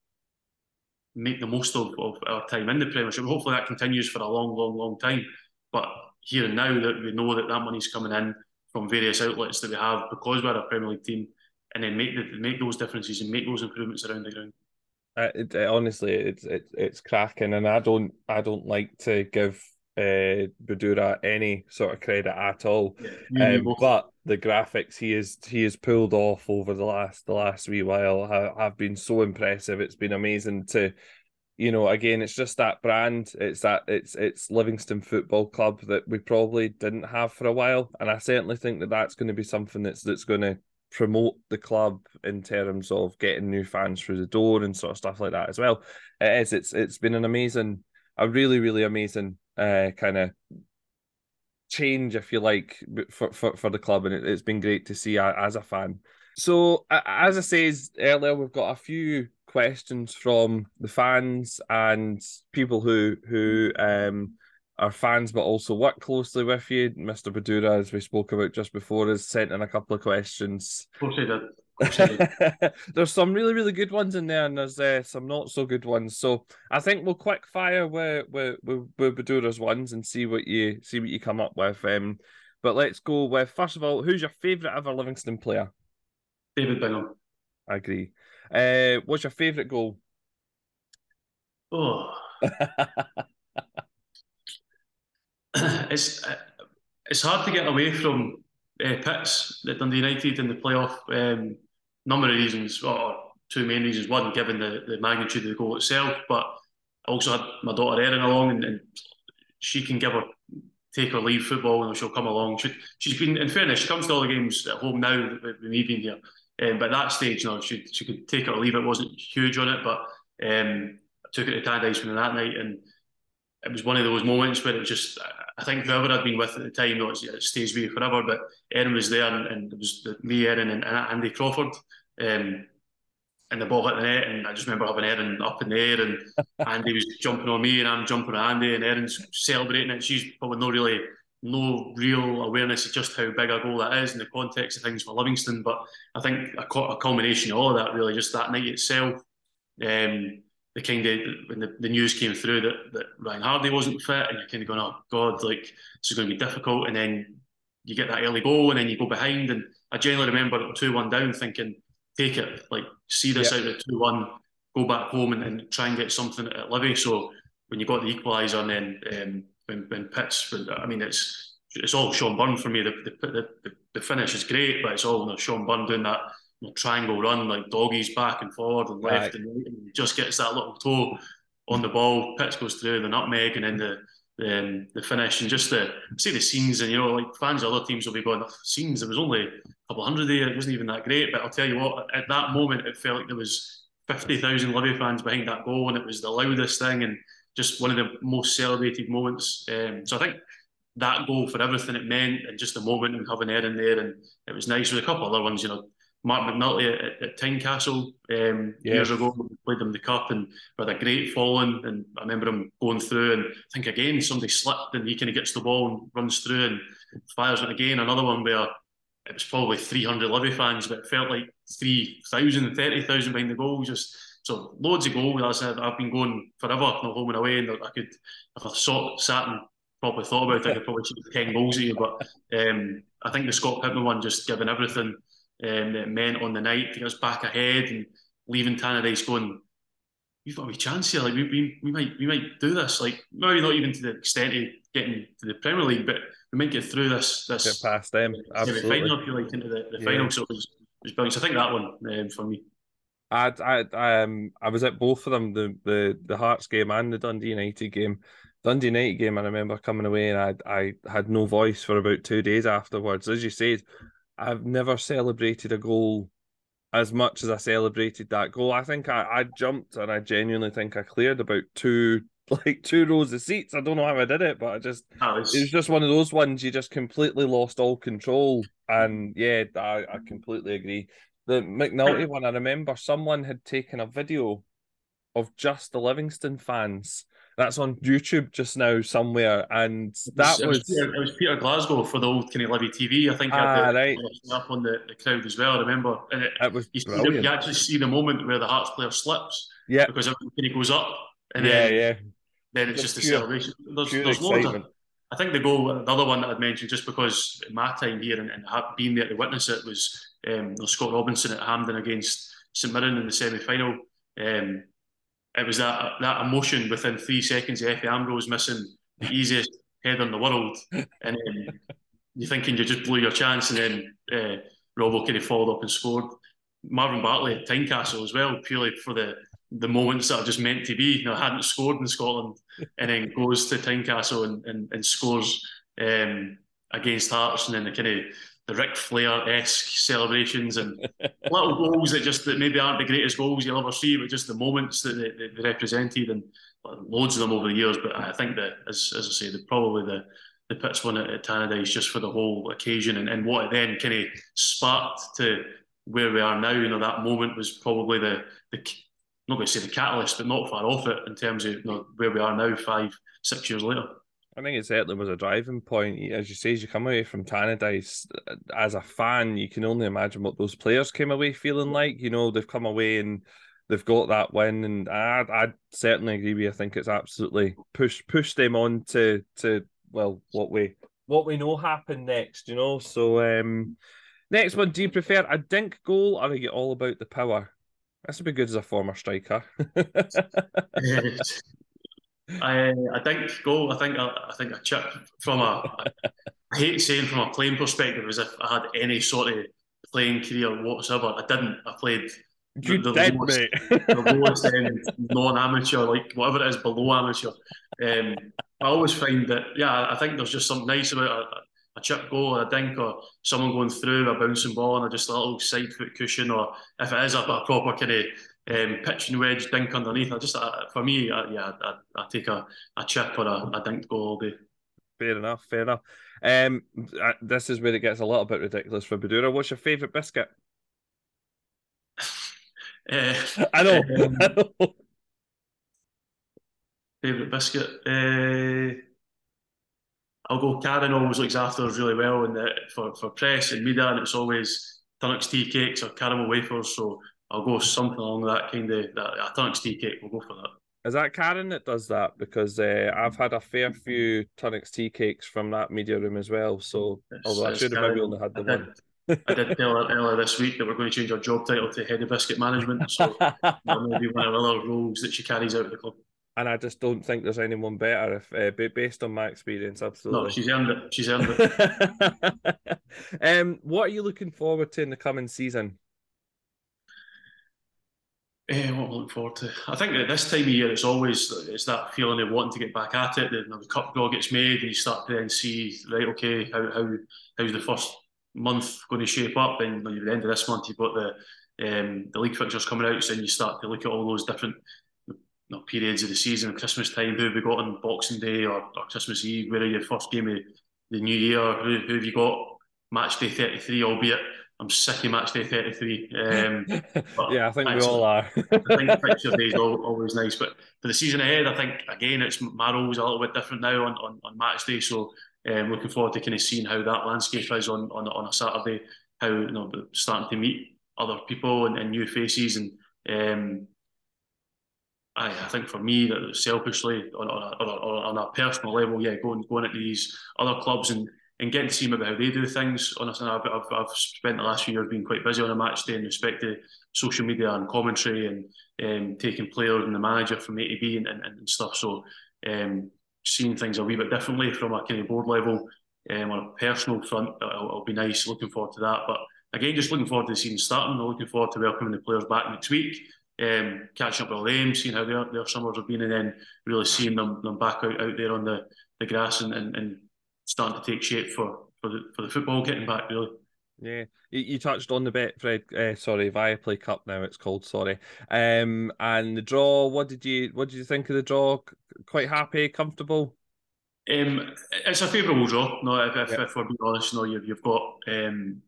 make the most of, of our time in the Premiership. Hopefully that continues for a long, long, long time. But here and now that we know that that money's coming in from various outlets that we have because we're a Premier League team, and then make the, make those differences and make those improvements around the ground. Uh, it, it, honestly, it's it, it's cracking, and I don't I don't like to give uh, Badura any sort of credit at all. Yeah, um, but the graphics he is he has pulled off over the last the last wee while have, have been so impressive. It's been amazing to you know, again, it's just that brand. It's that it's it's Livingston Football Club that we probably didn't have for a while, and I certainly think that that's going to be something that's that's going to promote the club in terms of getting new fans through the door and sort of stuff like that as well. It is. It's it's been an amazing, a really really amazing uh, kind of change, if you like, for for, for the club, and it, has been great to see as a fan. So as I said earlier, we've got a few questions from the fans and people who who um, are fans but also work closely with you. Mr. Badura, as we spoke about just before, has sent in a couple of questions. Of course he did. Course he did. [laughs] there's some really really good ones in there, and there's uh, some not so good ones. So I think we'll quick fire with with with, with Badura's ones and see what you see what you come up with. Um, but let's go with first of all, who's your favourite ever Livingston player? David Bingham. I agree. Uh, what's your favourite goal? Oh, [laughs] it's it's hard to get away from uh, Pitts at Dundee United in the playoff. Um, number of reasons, or two main reasons. One, given the, the magnitude of the goal itself, but I also had my daughter Erin along, and, and she can give her take or leave football, and she'll come along. She, she's been, in fairness, she comes to all the games at home now with me being here. Um, but at that stage, you know, she, she could take it or leave it. wasn't huge on it, but um, I took it to Tannadice that night, and it was one of those moments where it was just, I think whoever I'd been with at the time, you know, it stays with you forever. But Erin was there, and, and it was me, Erin, and, and Andy Crawford. Um, and the ball hit the net, and I just remember having Erin up in the air, and [laughs] Andy was jumping on me, and I'm jumping on Andy, and Erin's celebrating it. She's probably not really no real awareness of just how big a goal that is in the context of things for Livingston. But I think a, a culmination of all of that, really, just that night itself, um, the kind of when the, the news came through that, that Ryan Hardie wasn't fit, and you're kind of going, oh God, like this is going to be difficult. And then you get that early goal, and then you go behind. And I generally remember 2 1 down thinking, take it, like see this out of 2 1, go back home and, and, try and get something at Livy. So when you got the equaliser, and then um, when, when Pitts, I mean, it's it's all Shaun Byrne for me. The, the, the, the finish is great, but it's all you know, Shaun Byrne doing that you know, triangle run, like doggies back and forward and left right. and right, and he just gets that little toe on the ball. Pitts goes through the nutmeg and then the the, um, the finish and just the see the scenes and you know like fans of other teams will be going off scenes. There was only a couple hundred there. It wasn't even that great, but I'll tell you what, at that moment it felt like there was fifty thousand Livy fans behind that goal and it was the loudest thing and just one of the most celebrated moments. Um, so I think that goal for everything it meant and just the moment and having Erin there and it was nice. With a couple other ones, you know, Marc McNulty at, at Tynecastle um, yeah. years ago played them the cup and had a great falling and I remember him going through and I think again somebody slipped and he kind of gets the ball and runs through and fires it again. Another one where it was probably 300 Livy fans, but it felt like 3,000, 30,000 behind the goal. Just so loads of goals. I said, I've been going forever, not home and away, and I could, if I sat, sat and probably thought about it, I could probably shoot 10 goals here. But um, I think the Scott Pittman one just given everything um, that meant on the night to get us back ahead and leaving Tannadice going, we've got a wee chance here. Like we, we, we might we might do this. Like maybe not even to the extent of getting to the Premier League, but we might get through this this get past them. Absolutely. Final, if you like, into the, the yeah. final. So it was, it was brilliant. So I think that one um, for me. I I I, um I was at both of them the the the Hearts game and the Dundee United game. Dundee United game, I remember coming away and I I had no voice for about two days afterwards. As you said, I've never celebrated a goal as much as I celebrated that goal. I think I, I jumped and I genuinely think I cleared about two [laughs] like two rows of seats. I don't know how I did it, but I just it was just one of those ones you just completely lost all control. And yeah, I, I completely agree. The McNulty one, I remember someone had taken a video of just the Livingston fans. That's on YouTube just now somewhere, and that it was, was, Peter, it was Peter Glasgow for the old kind of Livy TV. I think ah, the, right. up on the, the crowd as well. I remember, and it, it was you, you actually see the moment where the Hearts player slips, yeah, because everything goes up, and yeah, then, yeah, then it's just, just pure, a celebration. There's, there's loads of, I think the goal, the other one that I'd mentioned, just because my time here and, and being there to witness it was um, Scott Robinson at Hampden against St Mirren in the semi final. Um, it was that that emotion within three seconds of Efe Ambrose missing the [laughs] easiest header in the world, and um, you're thinking you just blew your chance, and then uh, Robbo kind of followed up and scored. Marvin Bartley at Tynecastle as well, purely for the the moments that are just meant to be. You know, hadn't scored in Scotland, [laughs] and then goes to Tynecastle and, and, and scores um, against Hearts, and then the kind of the Ric Flair esque celebrations and [laughs] little goals that just that maybe aren't the greatest goals you'll ever see, but just the moments that they, they represented and loads of them over the years. But I think that, as, as I say, the, probably the the Pitts one at, at Tannadice just for the whole occasion and, and what it then kind of sparked to where we are now. You know, that moment was probably the the not going to say the catalyst, but not far off it in terms of you know, where we are now, five, six years later. I think it certainly was a driving point. As you say, as you come away from Tannadice, as a fan, you can only imagine what those players came away feeling like. You know, they've come away and they've got that win, and I I certainly agree with you. I think it's absolutely pushed pushed them on to to well what we what we know happened next. You know, so um, next one, do you prefer a dink goal or are you all about the power? That's would be good as a former striker. [laughs] I I think goal. I think I, I think a chip from a. I hate saying from a playing perspective as if I had any sort of playing career whatsoever. I didn't. I played you the, the lowest, the lowest end, non-amateur, like whatever it is below amateur. Um, I always find that yeah, I think there's just something nice about a, chip goal, a dink, or someone going through a bouncing ball and a just a little side foot cushion, or if it is a, a proper kind of um, pitching wedge dink underneath. I just uh, for me, uh, yeah, I, I, take a, a chip or a, a dink goal all day. Fair enough, fair enough. Um, this is where it gets a little bit ridiculous for Badura. What's your favourite biscuit? uh, [laughs] [laughs] I know. Um, I know. Favourite biscuit? Uh, I'll go. Karen always looks after us really well, and for for press and media, and it's always Tunnocks tea cakes or caramel wafers. So I'll go something along that kind of that a Tunnocks tea cake. We'll go for that. Is that Karen that does that? Because uh, I've had a fair few Tunnocks tea cakes from that media room as well. So it's, although I should have maybe only had the I one. Did, I did tell her earlier this week that we're going to change our job title to head of biscuit management. So that may be one of the other roles that she carries out of the club. And I just don't think there's anyone better if uh, based on my experience. Absolutely, no, she's earned it. She's earned it. [laughs] um, what are you looking forward to in the coming season? Uh, what I look forward to. I think at this time of year, it's always it's that feeling of wanting to get back at it. The, the cup draw gets made, and you start to then see right, okay, how how how's the first month going to shape up? And at the end of this month, you've got the um, the league fixtures coming out, so then you start to look at all those different you know, periods of the season, Christmas time, who have we got on Boxing Day or, or Christmas Eve? Where are your first game of the new year? Who, who have you got? Match day 33, albeit I'm sick of match day 33. Um, [laughs] yeah, I think we all are. [laughs] I think the [laughs] picture day is always nice. But for the season ahead, I think, again, it's my role's a little bit different now on, on, on match day. So um, looking forward to kind of seeing how that landscape is on, on, on a Saturday, how, you know, starting to meet other people and, and new faces. And um, I, I think for me, that selfishly, on, on, a, on a personal level, yeah, going, going at these other clubs and and getting to see maybe how they do things. Honestly, I've, I've, I've spent the last few years being quite busy on a match day in respect to social media and commentary and um, taking players and the manager from A to B and, and, and stuff. So um, seeing things a wee bit differently from a kind of board level um, on a personal front, it'll, it'll, be nice. Looking forward to that. But again, just looking forward to the season starting. I'm looking forward to welcoming the players back next week. Um, catching up with them, seeing how their, their summers have been, and then really seeing them, them back out, out there on the, the grass and, and, and starting to take shape for for the for the football getting back really. Yeah, you, touched on the Betfred. Uh, sorry, Viaplay Cup now it's called. Sorry, um, and the draw. What did you what did you think of the draw? Quite happy, comfortable. Um, it's a favourable draw. No, if, if, yep. if, we're being honest, no, you've, you've got um,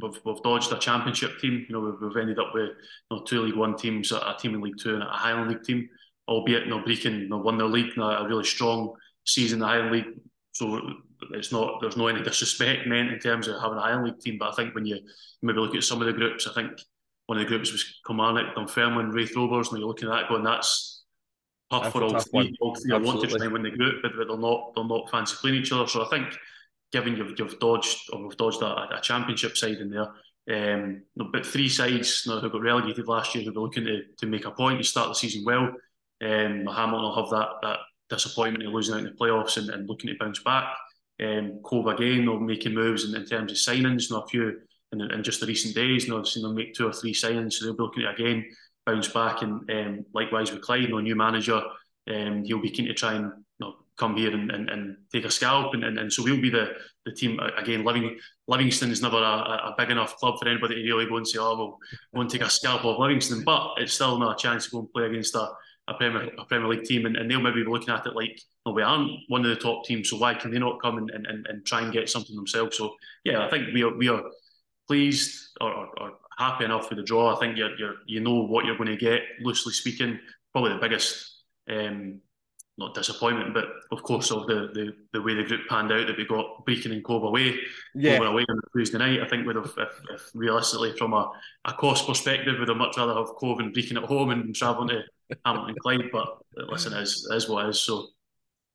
we've, we've dodged a championship team. You know, we've, we've ended up with you know, two League One teams, a team in League Two, and a Highland League team. Albeit, you know, Brechin you know, won their league, you know, a really strong season in the Highland League. So it's not there's no any disrespect meant in terms of having a Highland League team, but I think when you maybe look at some of the groups, I think one of the groups was Kilmarnock, Dunfermline, Raith Rovers, and you're looking at that going, that's tough that's for all three. All three want to try and win the group, but, they're not they're not fancy playing each other. So I think given you've, you've dodged or we've dodged a, a championship side in there. Um, but three sides you know, who got relegated last year who were looking to, to make a point to start the season well. Um, Hamilton will have that that disappointment of losing out in the playoffs and, and looking to bounce back. Um, Cove again, or making moves in, in terms of signings. You know, a few in, in just the recent days. You know, I've seen them make two or three signings, so they'll be looking at again bounce back. And um, likewise with Clyde, no new manager, um, he'll be keen to try and you know, come here and, and, and take a scalp. And, and, and so we'll be the, the team eh, again. Living, Livingston is never eh, eh, a, a, big enough club for anybody to really go and say, oh, we'll go and take a scalp of Livingston. But it's still not a chance to go and play against a, a Premier, a Premier League team. And, and they'll maybe be looking at it like, well, we aren't one of the top teams, so why can they not come and, and, and try and get something themselves? So, yeah, I think we are, we are pleased or, or, or happy enough with the draw. I think you're, you're, you know what you're going to get, loosely speaking. Probably the biggest um, not disappointment, but of course of the, the the way the group panned out that we got Brechin and Cove away, yeah. Cove away on the Tuesday night. I think would have, if, if, realistically from a, a cost perspective, would have much rather have Cove and Brechin at home and travelling to Hamilton and Clyde. But listen, it is, it is what it is. So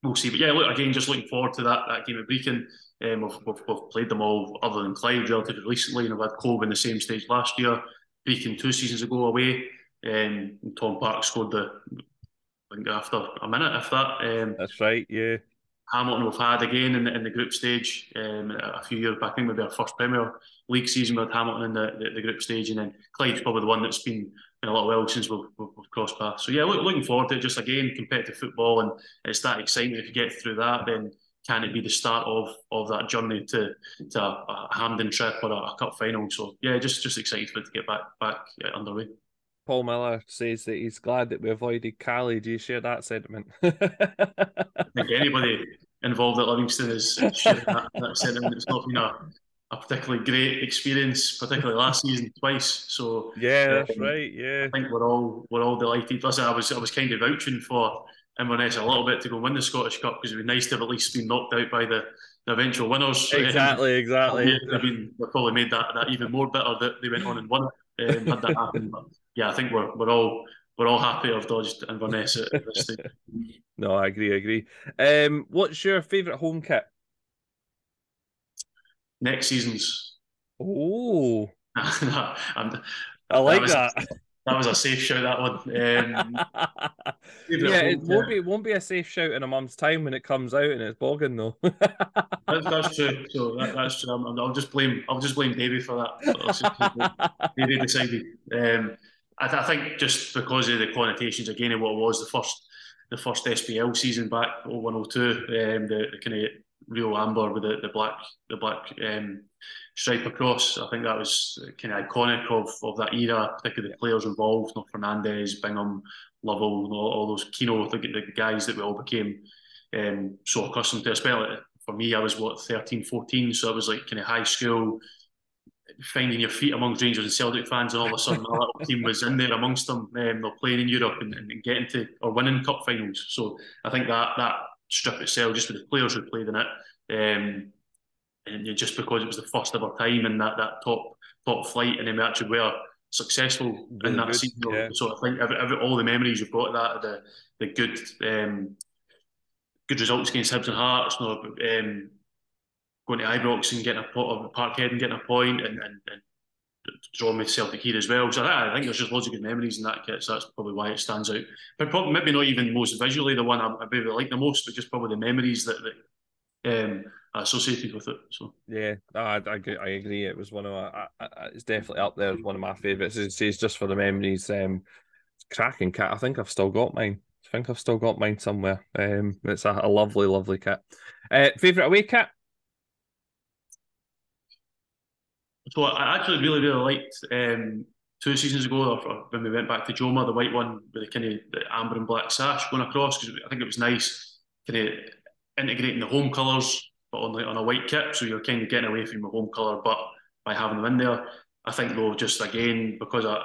we'll see. But yeah, look again, just looking forward to that that game at Brechin. Um, we've, we've, we've, played them all other than Clyde relatively recently, and we've had Cove in the same stage last year. Brechin two seasons ago away. Um, Tom Parkes scored the I think after a minute, if that. Um, That's right, yeah. Hamilton we've had again in the, in the group stage um, a few years back. I think maybe our first Premier League season with Hamilton in the, the, the, group stage, and then Clyde's probably the one that's been in a little while since we've, we've, we've crossed paths. So yeah, look, looking forward to it. Just again, competitive football, and it's that excitement. If you get through that, then can it be the start of of that journey to to a, a Hampden trip or a, a, cup final? So yeah, just just excited for it to get back back underway. Paul Miller says that he's glad that we avoided Caley. Do you share that sentiment? [laughs] I think anybody involved at Livingston is sharing that, that sentiment. It's not been a, a particularly great experience, particularly last season twice. So yeah, that's um, right. Yeah, I think we're all we're all delighted. Listen, I was I was kind of vouching for Inverness a little bit to go win the Scottish Cup because it would be nice to have at least been knocked out by the, the eventual winners. [laughs] Exactly, um, exactly. I mean, they probably made that, that even more bitter that they went on and won it. Um, had that happen, but yeah, I think we're we're all we're all happy of dodged Inverness at, this stage. [laughs] no, I agree, I agree. Um, what's your favourite home kit? Next season's. Oh. [laughs] I like that. that that was a safe shout. That one. Um, [laughs] yeah, it won't be it won't be a safe shout in a month's time when it comes out and it's bogging though. that's, that's, true. So that, that's true. i will just blame I'll just blame Davey for that. Davey decided. Um, I, I, think just because of the connotations again of what it was the first the first SPL season back 0102, um, the, the kind of real amber with the, the black the black um, stripe across. I think that was kind of iconic of, of that era, particularly the players involved, you Fernandez, Bingham, Lovell, know, all those Keano, the, the guys that we all became um, so accustomed to. Especially for me, I was what 13, 14, so I was like kind of high school, finding your feet amongst Rangers and Celtic fans, and all of a sudden my little [laughs] team was in there amongst them. Um, they're playing in Europe and, and getting to or winning cup finals. So I think that that strip itself, just with the players who played in it. Um, and just because it was the first ever time in that, that top top flight, and then we actually were successful in that good, season. Yeah. So I think every, every, all the memories you've got of that, the the good um, good results against Hibs and Hearts, you know, um, going to Ibrox and getting a pot of Parkhead and getting a point, and, and, and drawing with Celtic here as well. So I, I, think there's just loads of good memories in that kit. So that's probably why it stands out. But probably maybe not even most visually the one I, I maybe like the most, but just probably the memories that, that um, associated with it. So yeah, I, I, I agree. It was one of my, it's definitely up there as one of my favourites. It's, it's just for the memories. Um, cracking cat. I think I've still got mine. I think I've still got mine somewhere. Um, it's a, a lovely, lovely cat. Uh, favorite away cat. So I actually really, really liked um, two seasons ago when we went back to Joma, the white one with the kind of the amber and black sash going across because I think it was nice, kind of integrating the home colours but on, on a white kit. So you're kind of getting away from your home colour, but by having them in there, I think though, just again, because I,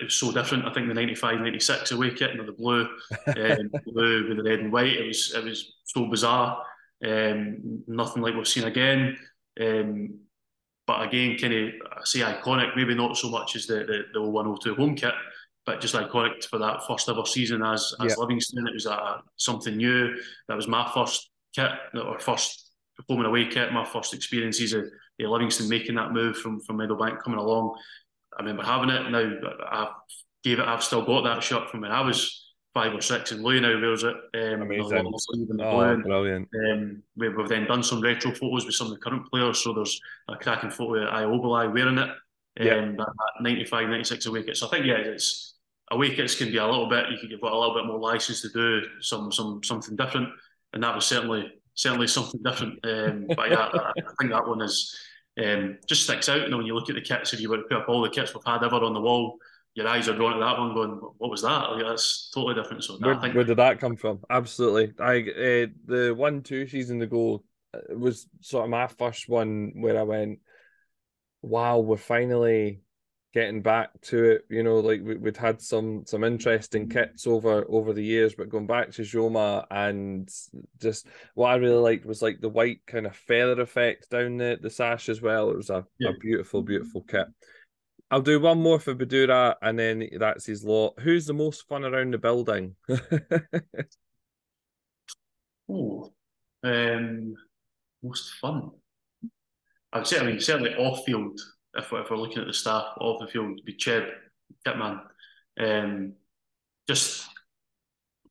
it was so different. I think the 95, 96 away kit, know, the blue, [laughs] um, blue with the red and white, it was it was so bizarre. Um, nothing like we've seen again. Um, but again, kind of I say iconic, maybe not so much as the the, the 102 home kit, but just iconic for that first ever season as as yep. Livingston. It was a, something new. That was my first kit, or first home and away kit, my first experiences of uh, Livingston making that move from from Meadowbank coming along. I remember having it. Now I gave it. I've still got that shirt from when I was five or six, and Louis now wears it. Um, Amazing! Oh, brilliant. Um, we, have then done some retro photos with some of the current players. So there's a cracking photo of Obileye wearing it. yeah. um, that, that 95, 96 away kits. So I think, yeah, it's away kits can be a little bit, you can give a little bit more license to do some some something different. And that was certainly certainly something different. Um, but yeah, I, I, think that one is um, just sticks out. You know, when you look at the kits, if you were to put up all the kits we've had ever on the wall, your eyes are drawn to that one, going, "What was that?" Like, that's totally different. So where, think... where did that come from? Absolutely, I uh, the one two season ago was sort of my first one where I went, "Wow, we're finally." getting back to it you know like we, would had some some interesting kits over over the years but going back to Joma and just what I really liked was like the white kind of feather effect down the the sash as well it was a, yeah. a beautiful beautiful kit I'll do one more for Badura and then that's his lot who's the most fun around the building [laughs] oh um most fun I'd say I mean certainly off field if, if we're looking at the staff off the field, be Cheb, Kitman. Um, just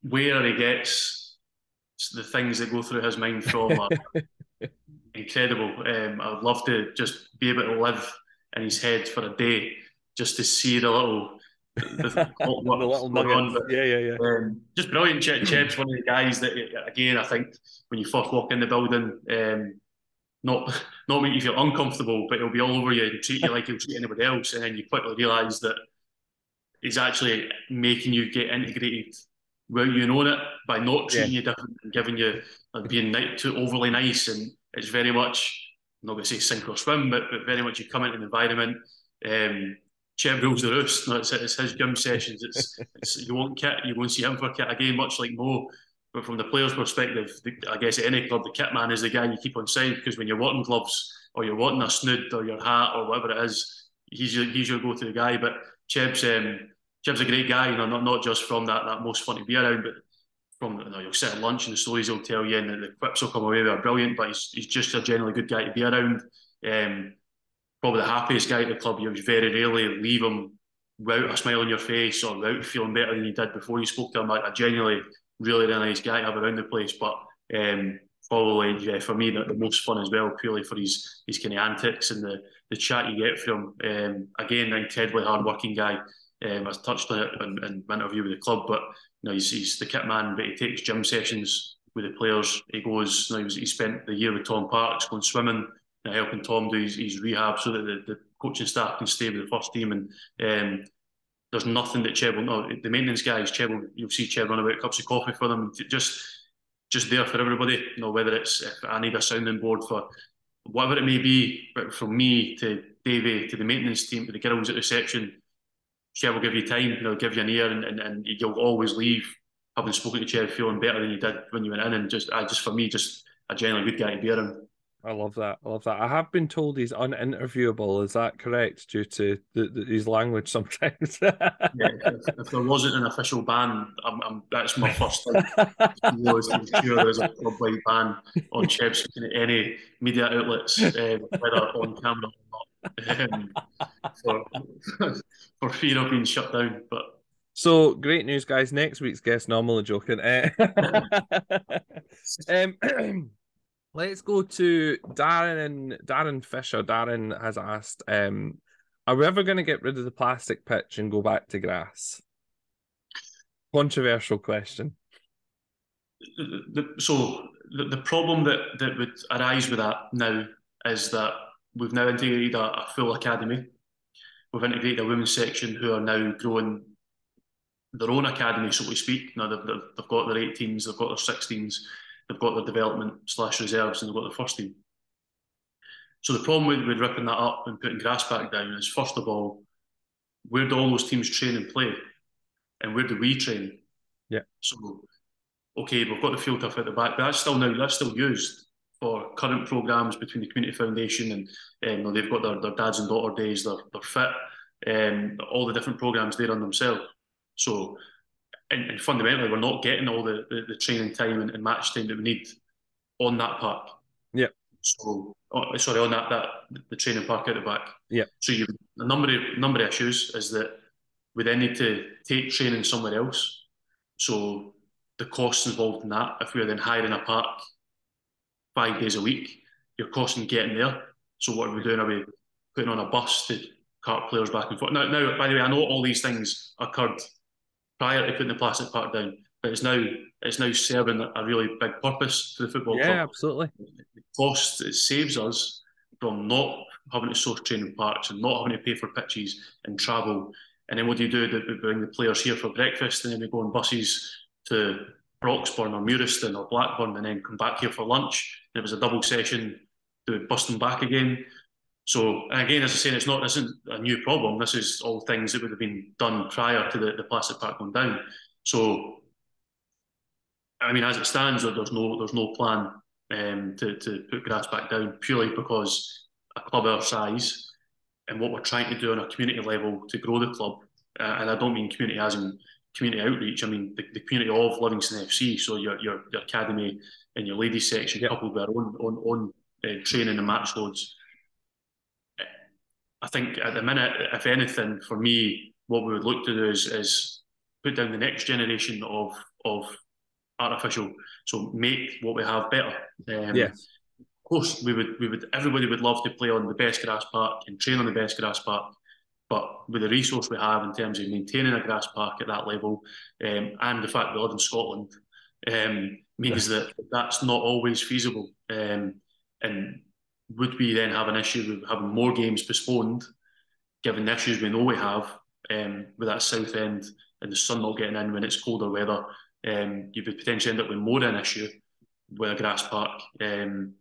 where he gets the things that go through his mind from are [laughs] incredible. Um, I would love to just be able to live in his head for a day just to see the little the, [laughs] the little nuggets. yeah, yeah, yeah. Um, just brilliant. Cheb's one of the guys that, again, I think when you first walk in the building, um, not [laughs] not make you feel uncomfortable, but he'll be all over you and treat you like he'll treat anybody else, and then you quickly realise that he's actually making you get integrated where you know it by not treating yeah. you different and giving you like being too overly nice, and it's very much I'm not going to say sink or swim, but but very much you come into an environment. Um, Cheb rules the roost. No, it's, it's his gym sessions. It's, it's you won't kit, you won't see him for kit again, much like Mo. But from the player's perspective, I guess at any club, the kit man is the guy you keep on side because when you're wanting gloves or you're wanting a snood or your hat or whatever it is, he's your, he's your go-to guy. But Cheb's um, Cheb's a great guy, you know, not, not just from that, that most fun to be around, but from you know, you'll sit at lunch and the stories he'll tell you and the, the quips will come away are brilliant. But he's, he's just a generally good guy to be around. Um, probably the happiest guy at the club. You very rarely leave him without a smile on your face or without feeling better than you did before you spoke to him. I, I genuinely really, really nice guy to have around the place. But um, probably yeah, for me the, the, most fun as well, purely for his his kind of antics and the the chat you get from um, again, incredibly hard working guy. Um, I touched on it in, in my interview with the club, but know he's, he's the kit man, but he takes gym sessions with the players. He goes, you know, he, was, he spent the year with Tom Parkes going swimming, you know, helping Tom do his, his rehab so that the, the coaching staff can stay with the first team and. Um, there's nothing that Cheb will know. The maintenance guys, Cheb you'll see Cheb run about cups of coffee for them, just just there for everybody. You know, whether it's if I need a sounding board for whatever it may be, but from me to Davey to the maintenance team to the girls at reception, Cheb will give you time. Know, give you an ear, and, and, and you'll always leave having spoken to Cheb feeling better than you did when you went in. And just, just for me, just a genuinely good guy to be around. I love that. I love that. I have been told he's uninterviewable. Is that correct? Due to the, the, his language sometimes. [laughs] yeah, if, if, there wasn't an official ban, I'm, I'm, that's my first thing. [laughs] was sure there's a club-wide ban on Cheb speaking at any media outlets, uh, whether on camera or not, um, for, [laughs] for fear of being shut down. But so great news, guys! Next week's guest, normally joking. Uh, um, [clears throat] Let's go to Darren and Darren Fisher. Darren has asked, um, are we ever going to get rid of the plastic pitch and go back to grass? Controversial question. The, so the, the problem that, that would arise with that now is that we've now integrated a, a full academy. We've integrated a women's section who are now growing their own academy, so to speak. Now they've, they've got their 18s, they've got their 16s, they've got their development slash reserves and they've got their first team. So the problem with, with ripping that up and putting grass back down is first of all, where do all those teams train and play? And where do we train? Yeah. So okay, we've got the field turf at the back, but that's still now that's still used for current programmes between the community foundation and um, you know, they've got their, their dads and daughter days, they're, they're fit, um, all the different programmes they run themselves. So and, and, fundamentally, we're not getting all the, the, the training time and, and, match time that we need on that park. Yeah. So, oh, sorry, on that that the training park at the back. Yeah. So you a number of number of issues is that we then need to take training somewhere else. So the costs involved in that, if we're then hiring a park five days a week, your cost in getting there. So what are we doing? Are we putting on a bus to cart players back and forth. Now, now, by the way, I know all these things occurred prior to putting the plastic park down, but it's now it's now serving a really big purpose for the football yeah, club. Yeah, absolutely. The cost it saves us from not having to source training parks and not having to pay for pitches and travel. And then what do you do? We bring the players here for breakfast, and then we go on buses to Broxburn or Murieston or Blackburn, and then come back here for lunch. And it was a double session to bust them back again. So again, as I say, it's not this isn't a new problem. This is all things that would have been done prior to the, the plastic park going down. So I mean, as it stands, there's no there's no plan um, to to put grass back down purely because a club our size and what we're trying to do on a community level to grow the club, uh, and I don't mean community as in community outreach. I mean the, the community of Livingston FC. So your your, your academy and your ladies section yep. coupled with our own own, own uh, training and match loads. I think at the minute, if anything, for me, what we would look to do is, is put down the next generation of of artificial. So make what we have better. Um, yeah. Of course, we would we would everybody would love to play on the best grass park and train on the best grass park. But with the resource we have in terms of maintaining a grass park at that level, um, and the fact we live in Scotland, um, means that that's not always feasible. Um, and would we then have an issue with having more games postponed, given the issues we know we have um, with that south end and the sun not getting in when it's colder weather? Um, you would potentially end up with more an issue with a grass park, um,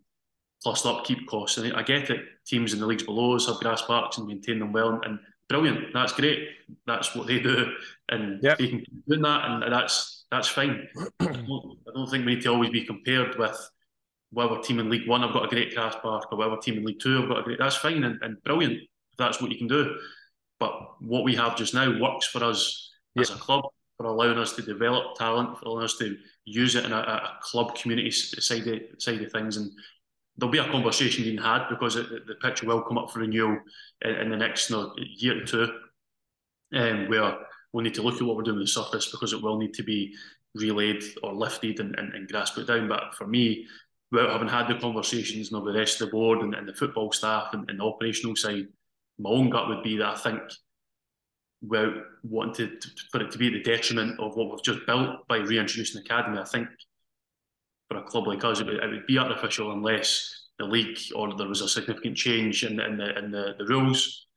plus the upkeep costs. And I get it, teams in the leagues below us have grass parks and maintain them well, and brilliant. That's great. That's what they do, and yep. they can keep doing that, and that's that's fine. I, don't, I don't think we need to always be compared with whatever team in League One I've got a great grass park, or whatever team in League Two I've got a great. That's fine and, and brilliant. If that's what you can do. But what we have just now works for us yep. as a club for allowing us to develop talent, for allowing us to use it in a, a club community side of, side of things. And there'll be a conversation being had because it, the picture will come up for renewal in, in the next you know, year or two, um, where we'll need to look at what we're doing with the surface because it will need to be relayed or lifted and, and, and grass put down. But for me, without having had the conversations you know, with the rest of the board and, and the football staff and, and, the operational side, my own gut would be that I think without wanting to, for it to be at the detriment of what we've just built by reintroducing the academy, I think for a club like us, it would, it would be artificial unless the league or there was a significant change in, in, the, in the, the rules.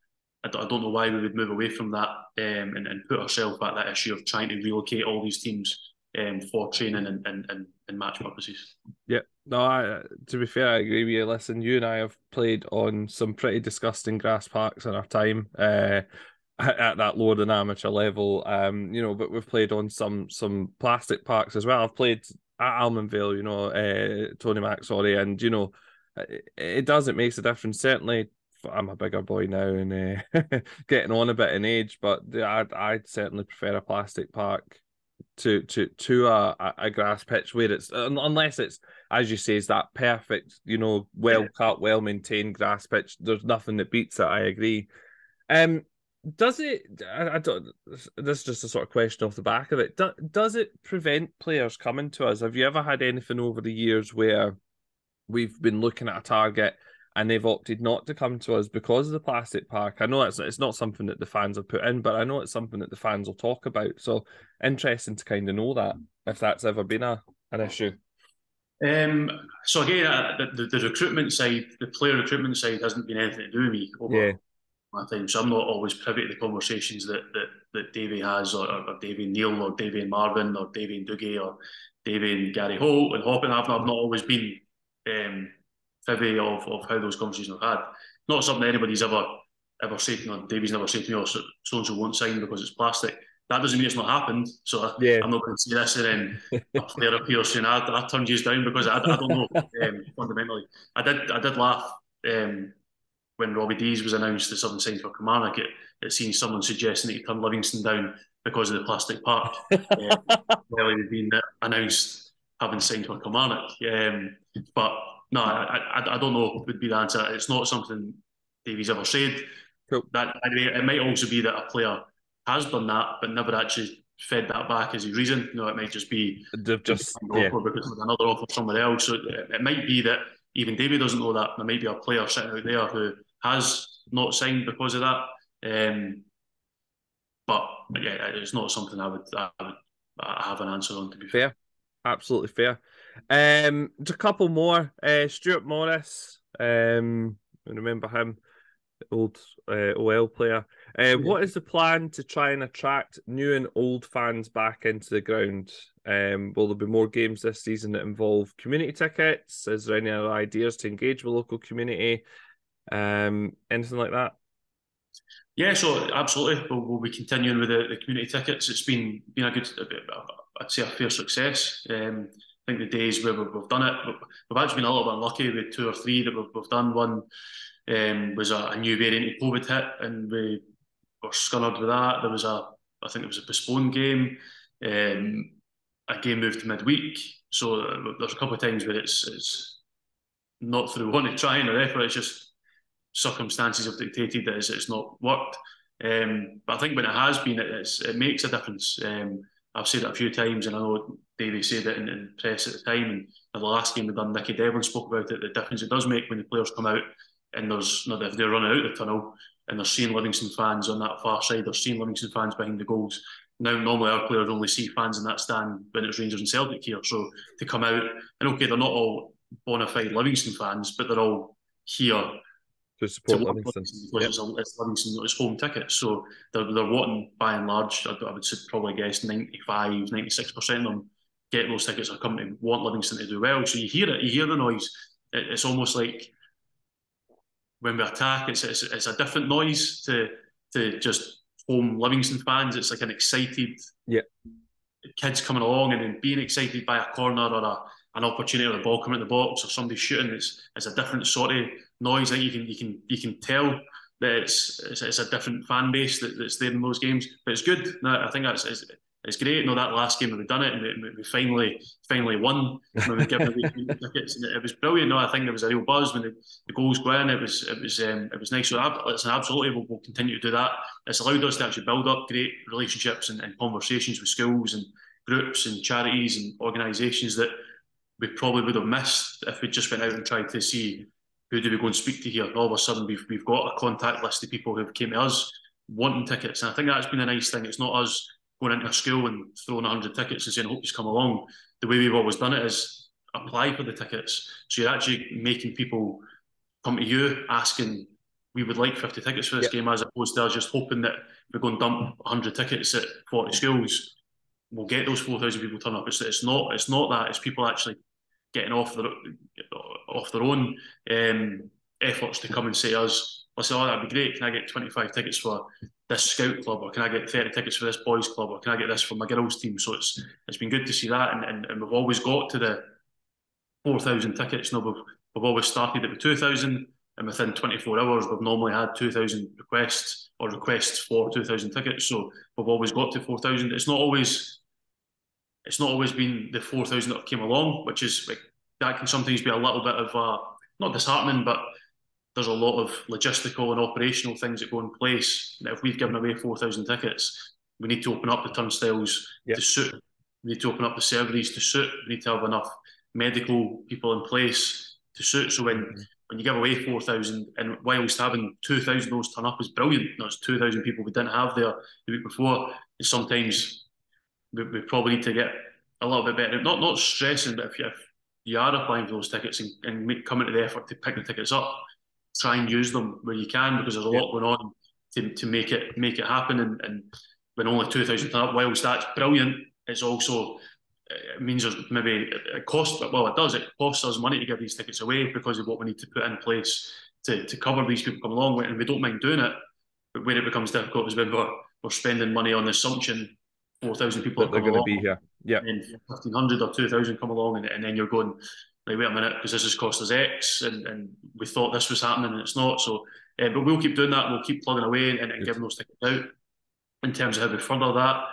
I don't, I don't know why we would move away from that um, and, and put ourselves at that issue of trying to relocate all these teams um, for training and, and, and, and match purposes. Yeah, no, I, to be fair, I agree with you. Listen, you and I have played on some pretty disgusting grass parks in our time. Uh, [laughs] at that lower than amateur level, um, you know, but we've played on some some plastic parks as well. I've played at Almondvale, you know, uh, Tony Mac, sorry, and you know, it, it does. It makes a difference. Certainly, I'm a bigger boy now and uh, [laughs] getting on a bit in age, but I'd I'd certainly prefer a plastic park to to to a, a grass pitch where it's unless it's as you say is that perfect you know well cut well maintained grass pitch there's nothing that beats it i agree um does it I, I, don't this is just a sort of question off the back of it do, does it prevent players coming to us have you ever had anything over the years where we've been looking at a target and they've opted not to come to us because of the plastic park. I know it's it's not something that the fans have put in, but I know it's something that the fans will talk about. So interesting to kind of know that if that's ever been a an issue. Um, so again, uh, the, the, recruitment side, the player recruitment side, hasn't been anything to do with me over yeah. my time. So I'm not always privy to the conversations that that, that Davy has, or, or Davy Neil, or Davy and Marvin, or Davy and Dougie, or Davy and Gary Holt and Hopkin. I've, I've not always been um, privy of, of how those conversations have had. Not something anybody's ever ever said, you know, Davy's never said to me, oh, so and so won't sign because it's plastic. That doesn't mean it's not happened. So yeah. I'm not going to say this and then a player appears saying, I, I turned you down because I, I don't know um, [laughs] fundamentally. I did I did laugh um, when Robbie Deas was announced as something signed for Kilmarnock. It, it seemed someone suggesting that he turned Livingston down because of the plastic park. um, [laughs] well, he had been announced having signed for Kilmarnock. Um, but no, I, I, I don't know would be the answer. It's not something Davies ever said. Cool. That it might also be that a player has done that, but never actually fed that back as a reason. You know, it might just be They've just yeah. because of another offer somewhere else. So it, it might be that even David doesn't know that. There might be a player sitting out there who has not signed because of that. Um, but yeah, it's not something I would I would have an answer on. To be fair, absolutely fair. Um, a couple more. Uh, Stuart Morris. Um, remember him, old uh, OL player. Uh, yeah. What is the plan to try and attract new and old fans back into the ground? Um, will there be more games this season that involve community tickets? Is there any other ideas to engage with local community? Um, anything like that? Yeah, so absolutely, we'll, we'll be continuing with the, the, community tickets. It's been been a good, I'd say, a fair success. Um, I think the days where we've, we've done it, we've actually been a little bit unlucky with two or three that we've, we've done. One um, was a, a, new variant of COVID hit, and we were scunnered with that. There was a, I think it was a postponed game. Um, a game moved to midweek, so there's a couple of times where it's it's not through one to trying or effort. It's just circumstances have dictated that it's, it's not worked. Um, but I think when it has been, it, it makes a difference. Um, I've said it a few times, and I know Davey said it in, in press at the time. And the last game we done, Nicky Devlin spoke about it. The difference it does make when the players come out and there's not if they're running out the tunnel and they're seeing Livingston fans on that far side, they're seeing Livingston fans behind the goals. Now, normally our players only see fans in that stand when it's Rangers and Celtic here. So to come out, and okay, they're not all bona fide Livingston fans, but they're all here to support to Livingston. Because yep. it's, Livingston, it's home tickets. So they're, they're wanting, by and large, I, I would probably guess 95, 96% of them get those tickets are coming to want Livingston to do well. So you hear it, you hear the noise. It, it's almost like when we attack, it's, it's, it's a different noise to to just home Livingston fans. It's like an excited yeah. kids coming along and then being excited by a corner or a, an opportunity or the ball coming in the box or somebody shooting. It's it's a different sort of noise that you can you can you can tell that it's it's, it's a different fan base that, that's there in those games. But it's good. I think that's it's, it's great. You know that last game we done it and we, we finally finally won when we given [laughs] tickets and it, it, was brilliant. No, I think there was a real buzz when the, the goals go in. It was it was um, it was nice. So it's an absolutely we'll, we'll, continue to do that. It's allowed us to actually build up great relationships and, and conversations with schools and groups and charities and organisations that we probably would have missed if we just went out and tried to see who do we go and speak to here. All of a sudden we've we've got a contact list of people who've came to us wanting tickets, and I think that's been a nice thing. It's not us going into a school and throwing 100 tickets and saying, I hope you come along. The way we've always done it is apply for the tickets. So you're actually making people come to you asking, we would like 50 tickets for this yep. game, as opposed to us just hoping that we're going to dump 100 tickets at 40 schools. We'll get those 4,000 people turn up. It's, it's not it's not that. It's people actually getting off their off their own um, efforts to come and say us, I say, oh, that'd be great. Can I get 25 tickets for this scout club, or can I get 30 tickets for this boys club, or can I get this for my girls team? So it's it's been good to see that, and, and, and we've always got to the 4,000 tickets. No, we've, we've always started at the 2,000, and within 24 hours, we've normally had 2,000 requests or requests for 2,000 tickets. So we've always got to 4,000. It's not always it's not always been the 4,000 that came along, which is like that can sometimes be a little bit of a not disheartening, but there's a lot of logistical and operational things that go in place. That if we've given away 4,000 tickets, we need to open up the turnstiles yep. to suit. We need to open up the serveries to suit. We need to have enough medical people in place to suit. So when mm-hmm. when you give away 4,000, and whilst having 2,000 those turn up is brilliant, there's 2,000 people we didn't have there the week before. And sometimes we, we probably need to get a little bit better. Not not stressing, but if you, if you are applying for those tickets and, and make, come into the effort to pick the tickets up, try and use them where you can because there's a lot going on to, to make it make it happen. And, and when only two thousand up, whilst that's brilliant, it's also uh, it means there's maybe it costs well it does. It costs us money to give these tickets away because of what we need to put in place to, to cover these people come along. And we don't mind doing it but where it becomes difficult is when we're, we're spending money on the assumption 4,000 people that they're going to be here. Yeah. and 1,500 or 2,000 come along and, and then you're going like, wait a minute, because this has cost us X, and, and we thought this was happening, and it's not. So, uh, but we'll keep doing that. We'll keep plugging away and, and giving those tickets out. In terms of how we further that,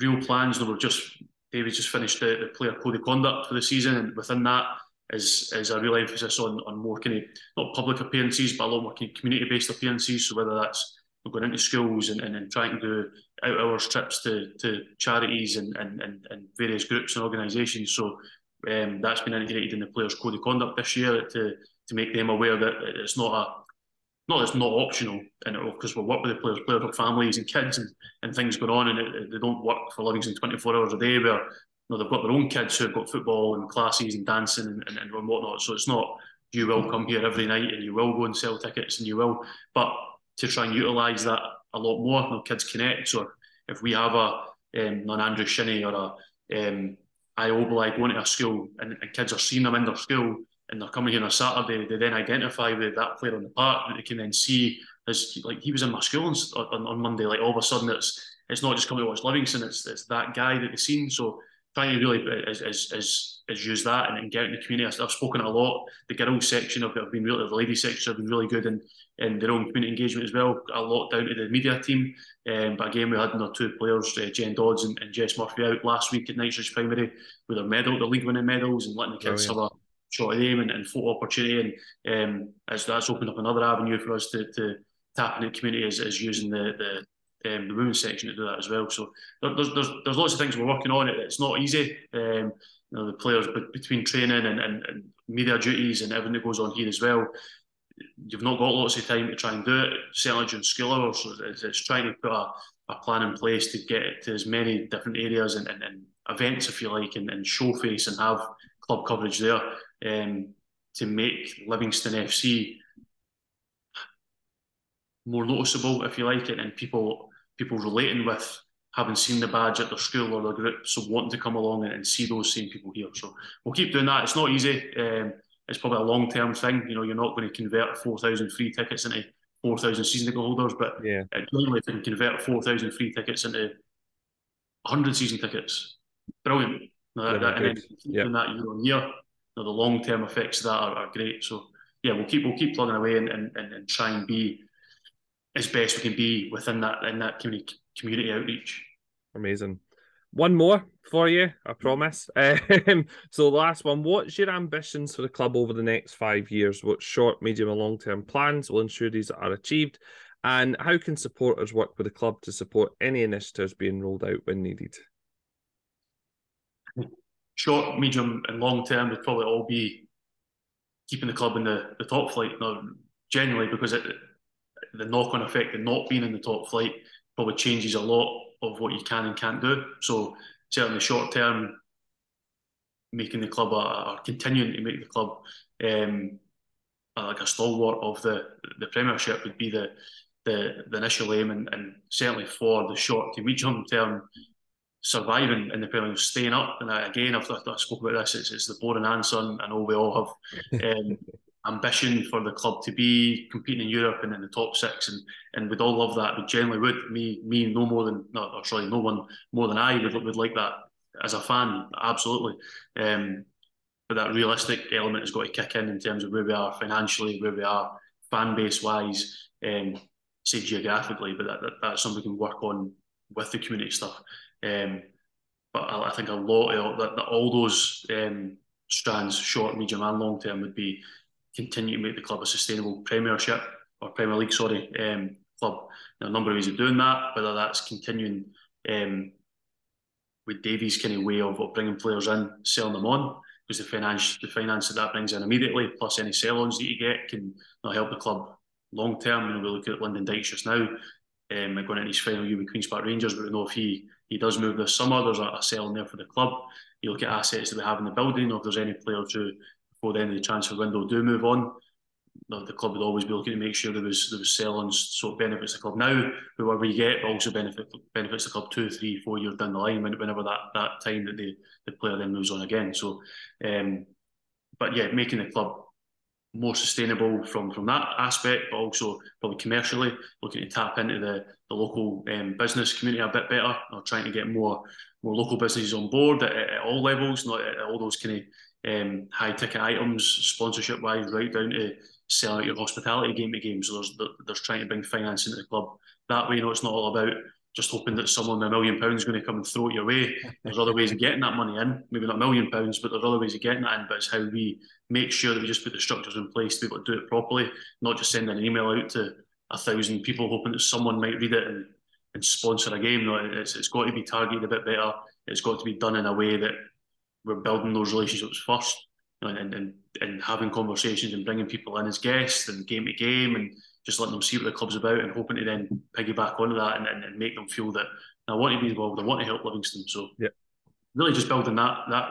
real plans. No, we've just David just finished the, the player code of conduct for the season, and within that is is a real emphasis on on more kind of not public appearances, but a lot more kind of community based appearances. So whether that's going into schools and, and, and trying to do out hours trips to, to charities and, and, and various groups and organisations. So um, that's been integrated in the players' code of conduct this year to to make them aware that it's not a not it's not optional and because we work with the players, players have families and kids and, and things going on and it, they don't work for Livingston 24 hours a day where you know, they've got their own kids who've got football and classes and dancing and, and, and whatnot. So it's not you will come here every night and you will go and sell tickets and you will, but to try and utilise that a lot more, you know, kids connect. So if we have a um, an Andrew Shinnie or a um, Obileye going to a school and, and kids are seeing them in their school and they're coming here on a Saturday, they then identify with that player on the park that they can then see as like he was in my school on, on, on Monday. Like all of a sudden, it's it's not just coming to watch Livingston; it's it's that guy that they've seen. So trying to really is is is, is use that and, and get in the community. I've spoken a lot. The girls section have, have been really the ladies section have been really good in, in their own community engagement as well. A lot down to the media team. Um, but again, we had our two players, uh, Jen Dodds and, and, Jess Murphy, out last week at Knightsridge Primary with their medal, the league winning medals, and letting the kids oh, yeah. have a shot of them and, and photo opportunity. And um, as that's opened up another avenue for us to, to tap into the community is, is using the, the um, the women's section to do that as well. So there's, there's, there's lots of things we're working on. It It's not easy. Um, you know, the players between training and, and, and, media duties and everything that goes on here as well. You've not got lots of time to try and do it. Certainly during school hours, so it's, it's trying to put a, a, plan in place to get it to as many different areas and, and, and events, if you like, and, and show face and have club coverage there um, to make Livingston FC more noticeable, if you like it, and people people relating with having seen the badge at their school or their group, so wanting to come along and, and see those same people here. So we'll keep doing that. It's not easy. Um, it's probably a long term thing. You know, you're not going to convert four thousand free tickets into four thousand season ticket holders, but yeah, generally if you can convert four thousand free tickets into hundred season tickets, brilliant. that, that, and then keep yeah. doing that year on year. You know, the long term effects of that are, are, great. So yeah, we'll keep we'll keep plugging away and, and, and, and try and be as best we can be within that in that community community outreach. Amazing. One more for you, I promise. [laughs] Um, so the last one, what's your ambitions for the club over the next five years? What short, medium, and long term plans will ensure these are achieved? And how can supporters work with the club to support any initiatives being rolled out when needed? Short, medium, and long term would probably all be keeping the club in the, the top flight. Now, generally, because it, the knock on effect of not being in the top flight probably changes a lot of what you can and can't do. So certainly short term, making the club or continuing to make the club um, like a stalwart of the the Premiership would be the the, the initial aim, and, and certainly for the short to medium term, surviving in the Premier League, staying up. And again, I've, I've spoken about this. It's, it's the boring answer. I know we all have [laughs] um, ambition for the club to be competing in Europe and in the top six, and and we'd all love that. We generally would. Me, me, no more than no, or sorry, no one more than I would would like that as a fan, absolutely. Um, but that realistic element has got to kick in in terms of where we are financially, where we are fan base wise, um, say geographically. But that, that, that's something we can work on with the community stuff. Um, but I, I, think a lot of that, that all those um, strands, short, medium, and long term, would be continue to make the club a sustainable Premiership or Premier League, sorry, um, club. Now, a number of ways of doing that, whether that's continuing um, with Davies' kind of way of, of bringing players in, selling them on, because the finance the finance that that brings in immediately, plus any sell-ons that you get, can help the club long term. You know, we look at Lyndon Dykes just now, um, going into his final year with Queens Park Rangers, but we know if he he does move this summer, there's a, a sell in there for the club. You look at assets that we have in the building, or if there's any players who before the end of the transfer window do move on, the club would always be looking to make sure there was there was sell-ons, so it benefits the club now, whoever you get, but also benefit benefits the club two, three, four years down the line, whenever that that time that the, the player then moves on again. So, um, but yeah, making the club more sustainable from from that aspect, but also probably commercially looking to tap into the the local um, business community a bit better, or trying to get more more local businesses on board at, at all levels, not at all those kind of um, high ticket items, sponsorship wise, right down to selling out your hospitality game to game. So there's there's trying to bring finance into the club that way. You know, it's not all about just hoping that someone with a million pounds is going to come and throw it your way. There's other ways of getting that money in. Maybe not a million pounds, but there's other ways of getting that in. But it's how we make sure that we just put the structures in place to be able to do it properly, not just sending an email out to a thousand people hoping that someone might read it and, and sponsor a game. No, it's, it's got to be targeted a bit better. It's got to be done in a way that we're building those relationships first you know, and, and, and having conversations and bringing people in as guests and game to game and just letting them see what the club's about and hoping to then piggyback onto that and, and, and make them feel that I want to be involved, I want to help Livingston. So yeah. really just building that that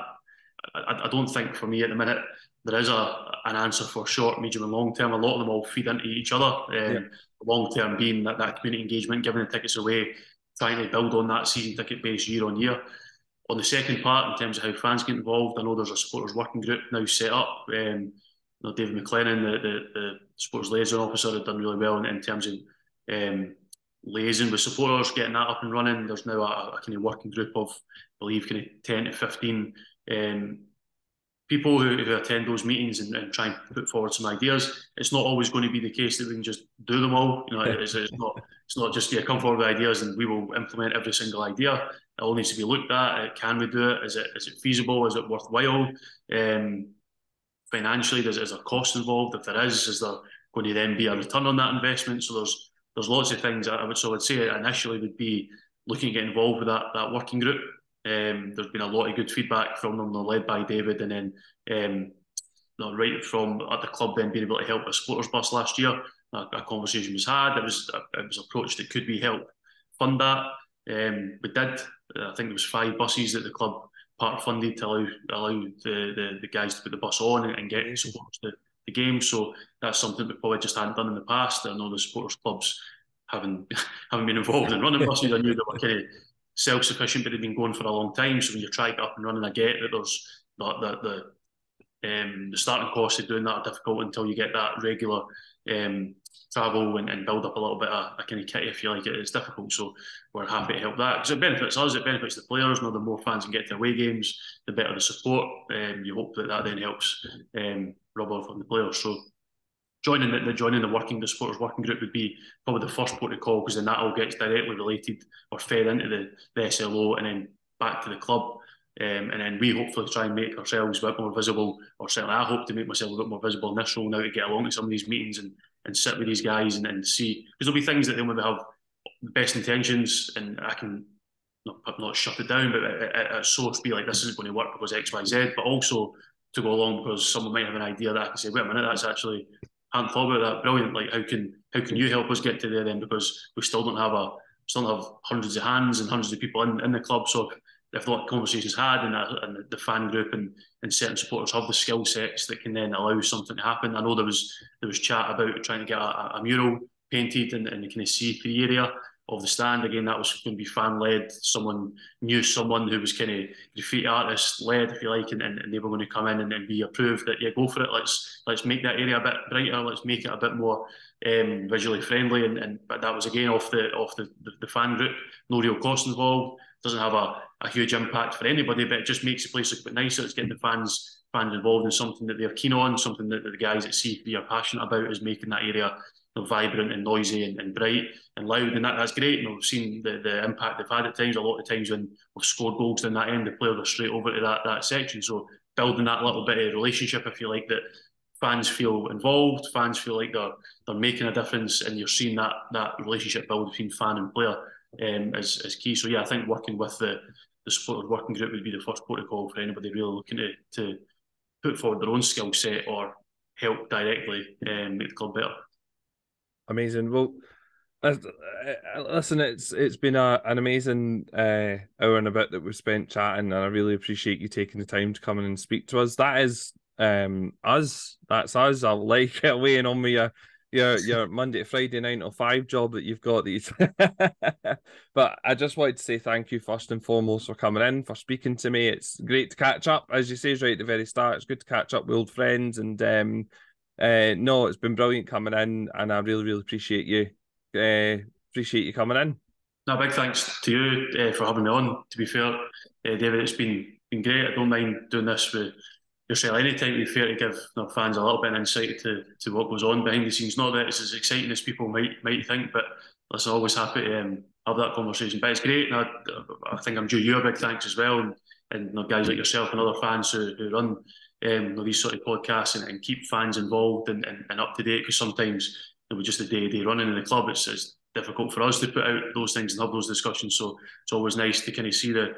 I, I don't think for me at the minute there is a an answer for short, medium, and long term. A lot of them all feed into each other. Um, yeah. Long term being that, that community engagement, giving the tickets away, trying to build on that season ticket base year on year. On the second part, in terms of how fans get involved, I know there's a supporters working group now set up. Um, you know, David McLennan, the, the, the supporters liaison officer, had done really well in, in terms of um, liaising with supporters, getting that up and running. There's now a, a kind of working group of, I believe, kind of 10 to 15 um, people who, who, attend those meetings and, and, try and put forward some ideas. It's not always going to be the case that we can just do them all. You know, it's, it's not it's not just yeah, come forward with ideas and we will implement every single idea. It all needs to be looked at. Can we do it? Is it is it feasible? Is it worthwhile? Um, financially, there's, there's a cost involved. If there is, is there going to then be a return on that investment? So there's there's lots of things I would so I would say initially would be looking to get involved with that that working group. Um, there's been a lot of good feedback from them. They're led by David, and then um, right from at the club then being able to help a supporters bus last year. A, a conversation was had. It was it was approached that could we help fund that. Um, we did. I think there was five buses that the club part funded to allow allow the, the, the guys to put the bus on and, and get supporters to the game. So that's something we probably just hadn't done in the past. I know the supporters clubs haven't [laughs] haven't been involved in running buses. I knew they were kind of self sufficient, but they've been going for a long time. So when you try it up and running, I get that there's the the the, um, the starting costs of doing that are difficult until you get that regular um, travel and, and, build up a little bit of a kind of kit if you like it. It's difficult, so we're happy to help that because it benefits us, it benefits the players. You know, the more fans can get to away games, the better the support. Um, you hope that that then helps um, rub off on the players. So joining the, the, joining the working the supporters working group would be probably the first port of call because then that all gets directly related or fed into the, the SLO and then back to the club. Um, and then we hopefully try and make ourselves a bit more visible, or certainly I hope to make myself a bit more visible in this role now to get along to some of these meetings and, and sit with these guys and, and see because there'll be things that they maybe have the best intentions and I can not, not shut it down, but at source be like this isn't going to work because X, Y, Z, but also to go along because someone might have an idea that I can say, wait a minute, that's actually I hadn't thought about that. Brilliant. Like how can how can you help us get to there then? Because we still don't have a still have hundreds of hands and hundreds of people in, in the club. So if the conversations had and, and the fan group and, and certain supporters have the skill sets that can then allow something to happen. I know there was there was chat about trying to get a, a mural painted in, in the kind of C3 area of the stand. Again, that was going to be fan led. Someone knew someone who was kind of graffiti artist led, if you like, and, and, they were going to come in and, and, be approved that yeah, go for it. Let's let's make that area a bit brighter. Let's make it a bit more um, visually friendly. And, and but that was again off the off the, the, the fan group. No real cost involved. Doesn't have a, a huge impact for anybody, but it just makes the place look a bit nicer. It's getting the fans fans involved in something that they're keen on, something that the guys at C3 are passionate about, is making that area you know, vibrant and noisy and, and, bright and loud, and that, that's great. Know, we've seen the, the impact they've had at times. A lot of times when we've scored goals in that end, the players are straight over to that that section. So building that little bit of relationship, if you like, that fans feel involved, fans feel like they're they're making a difference, and you're seeing that that relationship build between fan and player um, is, is key. So yeah, I think working with the the supported working group would be the first protocol for anybody really looking to to put forward their own skill set or help directly um, make the club better. Amazing. Well, listen, it's it's been a, an amazing uh, hour and a bit that we've spent chatting, and I really appreciate you taking the time to come in and speak to us. That is um us. That's us. I'll like [laughs] it weighing on me your your your Monday to Friday nine to five job that you've got. These, [laughs] but I just wanted to say thank you first and foremost for coming in, for speaking to me. It's great to catch up, as you say right at the very start. It's good to catch up with old friends and um uh, no, it's been brilliant coming in, and I really, really appreciate you. Uh, appreciate you coming in. No, big thanks to you uh, for having me on. To be fair, uh, David, it's been been great. I don't mind doing this with yourself anytime. Be fair to give you know, fans a little bit of insight to, to what goes on behind the scenes. Not that it's as exciting as people might might think, but listen, always happy to um, have that conversation. But it's great, and I, I, think I'm due you a big thanks as well, and, and you know, guys like yourself and other fans who, who run um, these sort of podcasts and, and keep fans involved and, and, and up to date because sometimes it was just a day to day running in the club. It's, it's, difficult for us to put out those things and have those discussions. So it's always nice to kind of see the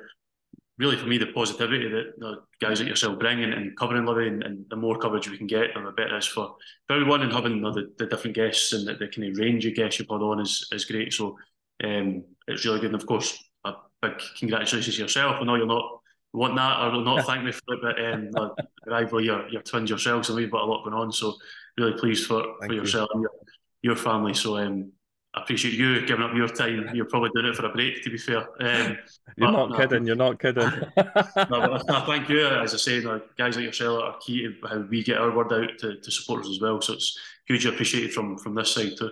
really for me the positivity that the guys like yourself bring and, and covering Livy and, and, the more coverage we can get, the better it is for, for everyone. And having you know, the, the different guests and the, the kind of range of guests you put on is is great. So um, it's really good. And of course, a big congratulations to yourself. I know you're not want that or not thank me for it, but um, [laughs] rival your your twins yourselves, and we've got a lot going on. So really pleased for, for yourself and your, your family. So um, appreciate you giving up your time. You're probably doing it for a break, to be fair. Um, [laughs] you're not kidding. You're not kidding. [laughs] no, thank you. As I say, guys like yourself are key to how we get our word out to, to supporters as well. So it's hugely appreciated from from this side too.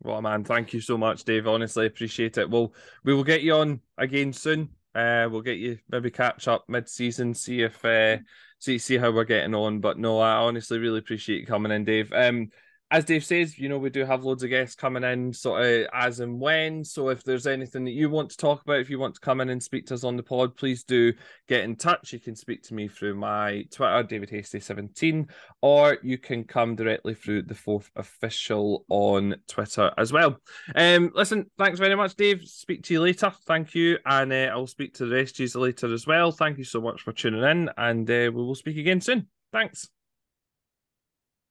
Well, man, thank you so much, Dave. Honestly, appreciate it. Well, we will get you on again soon. Uh, we'll get you maybe catch up mid-season, see if uh, see see how we're getting on. But no, I honestly really appreciate you coming in, Dave. Um, as Dave says, you know, we do have loads of guests coming in sort of as and when. So if there's anything that you want to talk about, if you want to come in and speak to us on the pod, please do get in touch. You can speak to me through my Twitter, David Hastie17, or you can come directly through the fourth official on Twitter as well. Um, listen, thanks very much, Dave. Speak to you later. Thank you. And uh, I'll speak to the rest of you later as well. Thank you so much for tuning in, and uh, we will speak again soon. Thanks.